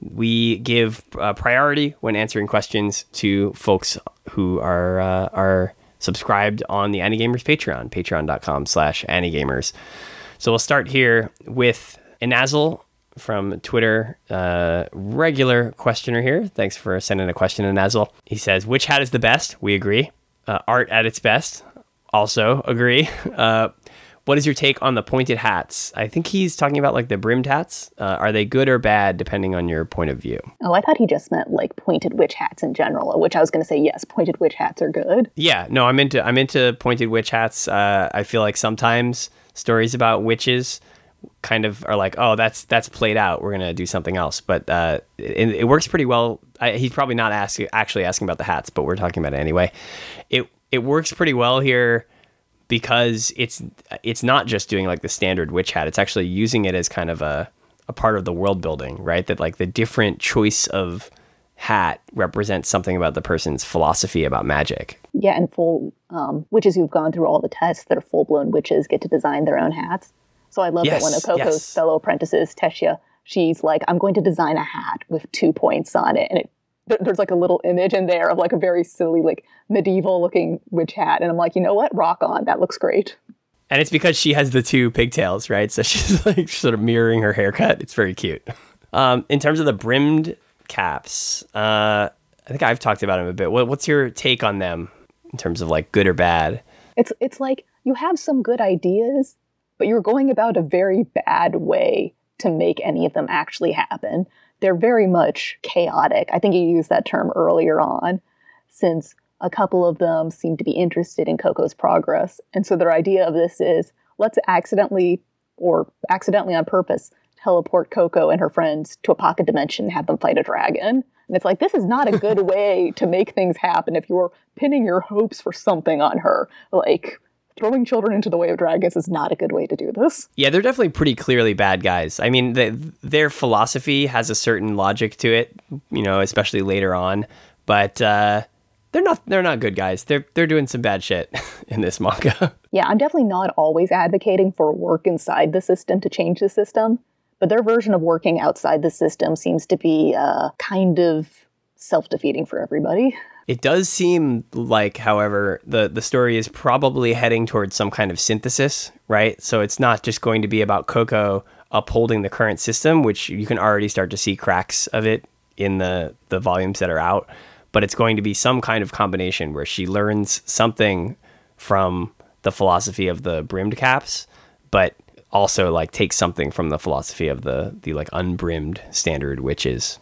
We give uh, priority when answering questions to folks who are uh, are subscribed on the Anigamers Patreon, patreon.com slash Anigamers. So we'll start here with Inazil from Twitter, uh, regular questioner here. Thanks for sending a question, Inazil. He says, "Which hat is the best?" We agree uh, art at its best. Also agree. [laughs] Uh, what is your take on the pointed hats? I think he's talking about like the brimmed hats. Uh, are they good or bad depending on your point of view? Oh, I thought he just meant like pointed witch hats in general, which I was going to say yes, pointed witch hats are good. Yeah, no, I'm into I'm into pointed witch hats. Uh, I feel like sometimes stories about witches kind of are like, oh, that's that's played out. We're gonna do something else, but uh, it, it, works pretty well. I, he's probably not asking actually asking about the hats, but we're talking about it anyway. It it works pretty well here because it's it's not just doing like the standard witch hat. It's actually using it as kind of a a part of the world building, right? That like the different choice of hat represents something about the person's philosophy about magic. Yeah, and full um, witches who've gone through all the tests that are full blown witches get to design their own hats. So I love yes, that one of Coco's yes. fellow apprentices, Tessia, she's like, I'm going to design a hat with two points on it. And it there's like a little image in there of like a very silly, like medieval looking witch hat. And I'm like, you know what? Rock on. That looks great. And it's because she has the two pigtails, right? So [laughs] she's like sort of mirroring her haircut. It's very cute. Um, in terms of the brimmed caps, uh, I think I've talked about them a bit. What, what's your take on them in terms of like good or bad? It's it's like you have some good ideas, but you're going about a very bad way to make any of them actually happen. They're very much chaotic. I think you used that term earlier on, since a couple of them seem to be interested in Coco's progress. And so their idea of this is let's accidentally or accidentally on purpose teleport Coco and her friends to a pocket dimension and have them fight a dragon. And it's like, this is not a good [laughs] way to make things happen if you're pinning your hopes for something on her. Like, throwing children into the way of dragons is not a good way to do this. Yeah, they're definitely pretty clearly bad guys. I mean, the, their philosophy has a certain logic to it, you know, especially later on. But uh, they're not they're not good guys. They're they're doing some bad shit [laughs] in this manga. [laughs] yeah, I'm definitely not always advocating for work inside the system to change the system, but their version of working outside the system seems to be uh, kind of self defeating for everybody. It does seem like, however, the, the story is probably heading towards some kind of synthesis, right? So it's not just going to be about Coco upholding the current system, which you can already start to see cracks of it in the, the volumes that are out, but it's going to be some kind of combination where she learns something from the philosophy of the brimmed caps, but also like takes something from the philosophy of the the like unbrimmed standard witches.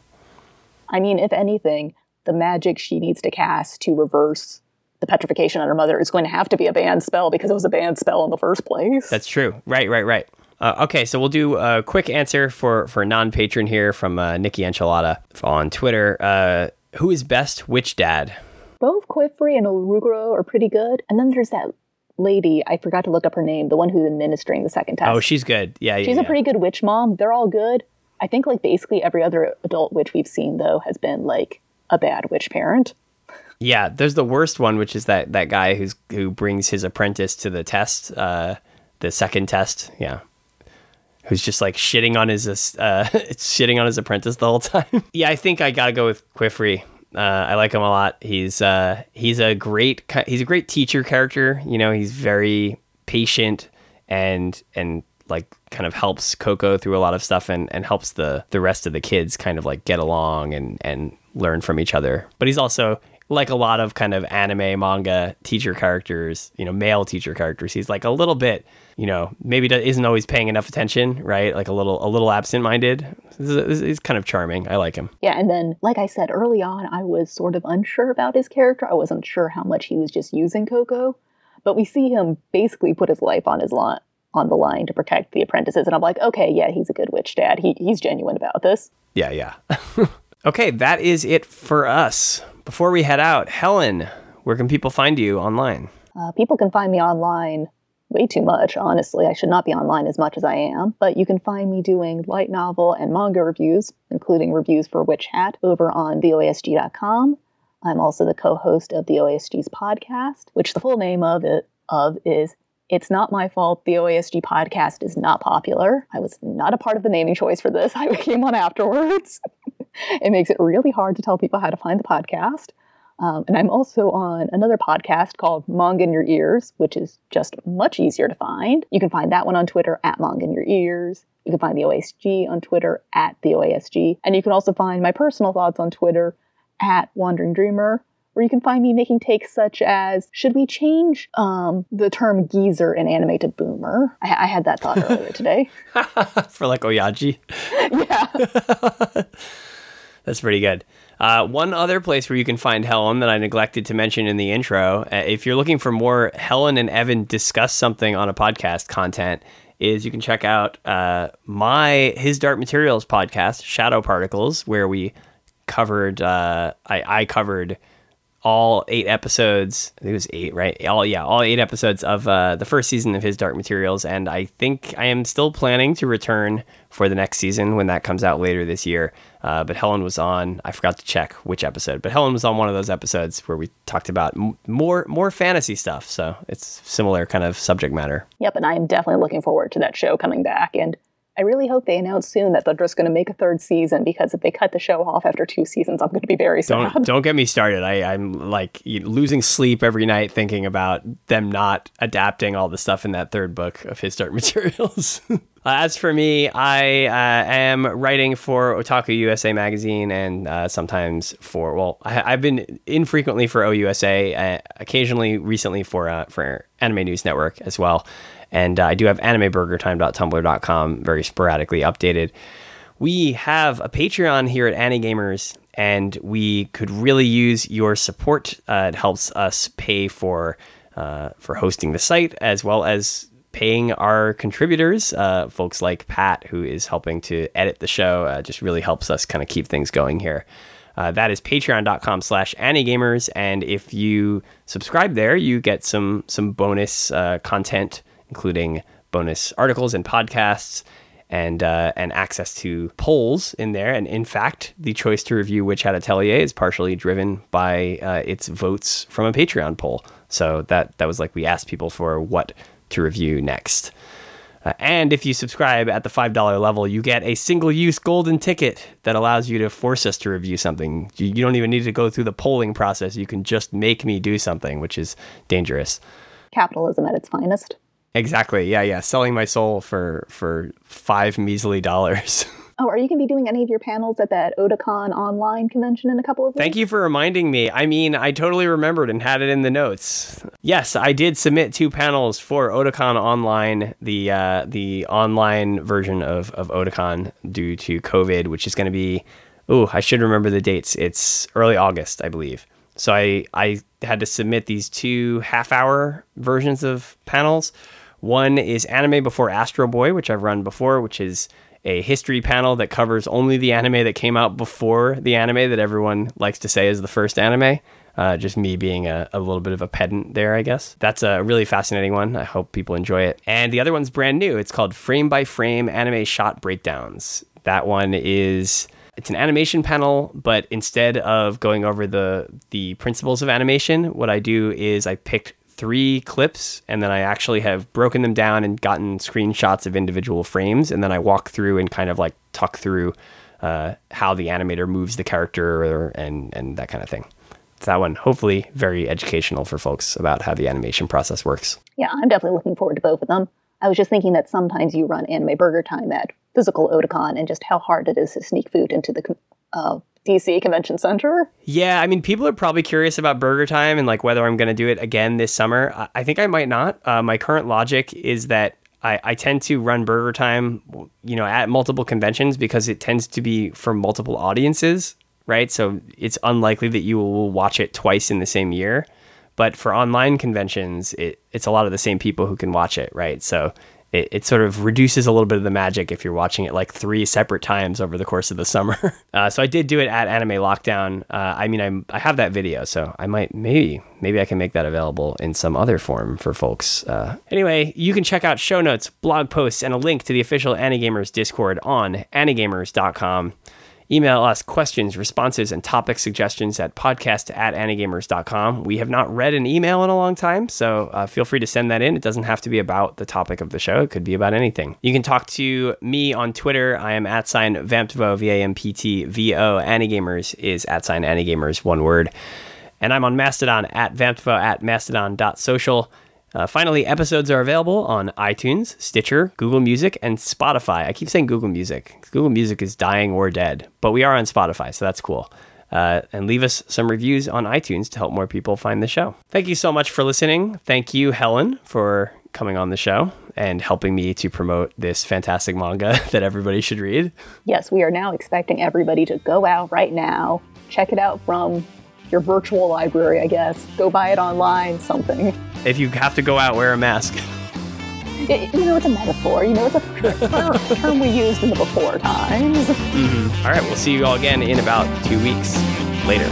I mean, if anything, the magic she needs to cast to reverse the petrification on her mother is going to have to be a banned spell because it was a banned spell in the first place. That's true. Right, right, right. Uh, okay, so we'll do a quick answer for for non patron here from uh, Nikki Enchilada on Twitter. Uh, who is best witch dad? Both Qifrey and Orugro are pretty good, and then there's that lady I forgot to look up her name, the one who's administering the second test. Oh, she's good. Yeah, she's yeah. a pretty good witch mom. They're all good. I think like basically every other adult witch we've seen though has been like a bad witch parent. Yeah, there's the worst one, which is that that guy who's who brings his apprentice to the test, uh, the second test. Yeah, who's just like shitting on his uh, [laughs] shitting on his apprentice the whole time. [laughs] yeah, I think I gotta go with Qifrey. Uh, I like him a lot. He's uh, he's a great he's a great teacher character. You know, he's very patient and and like kind of helps Coco through a lot of stuff and, and helps the the rest of the kids kind of like get along and and learn from each other. But he's also like a lot of kind of anime manga teacher characters, you know, male teacher characters. He's like a little bit, you know, maybe isn't always paying enough attention, right? Like a little a little absent-minded. He's kind of charming. I like him. Yeah, and then like I said early on, I was sort of unsure about his character. I wasn't sure how much he was just using Coco, but we see him basically put his life on his line on the line to protect the apprentices. And I'm like, okay, yeah, he's a good witch dad. He, he's genuine about this. Yeah, yeah. [laughs] okay, that is it for us. Before we head out, Helen, where can people find you online? Uh, people can find me online way too much, honestly. I should not be online as much as I am, but you can find me doing light novel and manga reviews, including reviews for Witch Hat, over on theoasg.com. I'm also the co-host of the OASG's podcast, which the full name of it of is it's not my fault the OASG podcast is not popular. I was not a part of the naming choice for this. [laughs] I came on afterwards. It makes it really hard to tell people how to find the podcast. Um, and I'm also on another podcast called Mong in Your Ears, which is just much easier to find. You can find that one on Twitter at Mong in Your Ears. You can find the OASG on Twitter at the OASG. And you can also find my personal thoughts on Twitter at Wandering Dreamer where you can find me making takes such as should we change um, the term geezer in anime to boomer? I, I had that thought earlier [laughs] today. For like Oyaji? [laughs] yeah. [laughs] That's pretty good. Uh, one other place where you can find Helen that I neglected to mention in the intro, uh, if you're looking for more Helen and Evan discuss something on a podcast content, is you can check out uh, my His Dark Materials podcast, Shadow Particles, where we covered, uh, I, I covered all eight episodes. I think it was eight, right? All yeah, all eight episodes of uh, the first season of his Dark Materials, and I think I am still planning to return for the next season when that comes out later this year. Uh, but Helen was on. I forgot to check which episode, but Helen was on one of those episodes where we talked about m- more more fantasy stuff. So it's similar kind of subject matter. Yep, and I am definitely looking forward to that show coming back and I really hope they announce soon that they're just going to make a third season because if they cut the show off after two seasons, I'm going to be very sad. Don't don't get me started. I, I'm like losing sleep every night thinking about them not adapting all the stuff in that third book of his dark [laughs] materials. [laughs] As for me, I uh, am writing for Otaku USA magazine and uh, sometimes for well, I, have been infrequently for OUSA, uh, occasionally recently for uh, for Anime News Network as well. And uh, I do have animeburgertime.tumblr.com very sporadically updated. We have a Patreon here at AniGamers, and we could really use your support. Uh, it helps us pay for uh, for hosting the site as well as paying our contributors, uh, folks like Pat, who is helping to edit the show. Uh, just really helps us kind of keep things going here. Uh, that is patreon.com slash Anigamers. And if you subscribe there, you get some some bonus uh, content including bonus articles and podcasts and uh, and access to polls in there. And in fact, the choice to review Witch Hat Atelier is partially driven by uh, its votes from a Patreon poll. So that that was like we asked people for what to review next. Uh, and if you subscribe at the $5 level, you get a single use golden ticket that allows you to force us to review something. You, you don't even need to go through the polling process. You can just make me do something, which is dangerous. Capitalism at its finest. Exactly. Yeah, yeah. Selling my soul for for five measly dollars. [laughs] Oh, are you going to be doing any of your panels at that Otakon online convention in a couple of weeks? Thank you for reminding me. I mean, I totally remembered and had it in the notes. Yes, I did submit two panels for Otakon Online, the uh, the online version of, of Otakon due to COVID, which is going to be, oh, I should remember the dates. It's early August, I believe. So I, I had to submit these two half hour versions of panels. One is Anime Before Astro Boy, which I've run before, which is a history panel that covers only the anime that came out before the anime that everyone likes to say is the first anime. Uh, just me being a, a little bit of a pedant there, I guess. That's a really fascinating one. I hope people enjoy it. And the other one's brand new. It's called Frame by Frame Anime Shot Breakdowns. That one is it's an animation panel, but instead of going over the the principles of animation, what I do is I picked three clips and then I actually have broken them down and gotten screenshots of individual frames and then I walk through and kind of like talk through uh, how the animator moves the character and and that kind of thing. It's that one hopefully very educational for folks about how the animation process works. Yeah, I'm definitely looking forward to both of them. I was just thinking that sometimes you run Anime Burger Time at physical Otakon and just how hard it is to sneak food into the uh, DC Convention Center. Yeah, I mean, people are probably curious about Burger Time and like whether I'm going to do it again this summer. I think I might not. Uh, my current logic is that I, I tend to run Burger Time, you know, at multiple conventions because it tends to be for multiple audiences, right? So it's unlikely that you will watch it twice in the same year. But for online conventions, it, it's a lot of the same people who can watch it, right? So it, it, sort of reduces a little bit of the magic if you're watching it like three separate times over the course of the summer. [laughs] Uh, so I did do it at Anime Lockdown. Uh, I mean, I'm, I have that video, so I might maybe maybe I can make that available in some other form for folks. Uh, anyway, you can check out show notes, blog posts, and a link to the official Anigamers Discord on anigamers.com. Email us questions, responses, and topic suggestions at podcast at anigamers.com. We have not read an email in a long time, so uh, feel free to send that in. It doesn't have to be about the topic of the show, it could be about anything. You can talk to me on Twitter. I am at sign Vamptvo, V A M P T V O. Anigamers is at sign Anigamers, one word. And I'm on Mastodon at Vamptvo at mastodon.social. Uh, finally, episodes are available on iTunes, Stitcher, Google Music, and Spotify. I keep saying Google Music. Google Music is dying or dead, but we are on Spotify, so that's cool. Uh, and leave us some reviews on iTunes to help more people find the show. Thank you so much for listening. Thank you, Helen, for coming on the show and helping me to promote this fantastic manga [laughs] that everybody should read. Yes, we are now expecting everybody to go out right now, check it out from your virtual library, I guess. Go buy it online, something. If you have to go out, wear a mask. It, you know, it's a metaphor. You know, it's a [laughs] term we used in the before times. Mm-hmm. All right, we'll see you all again in about two weeks later.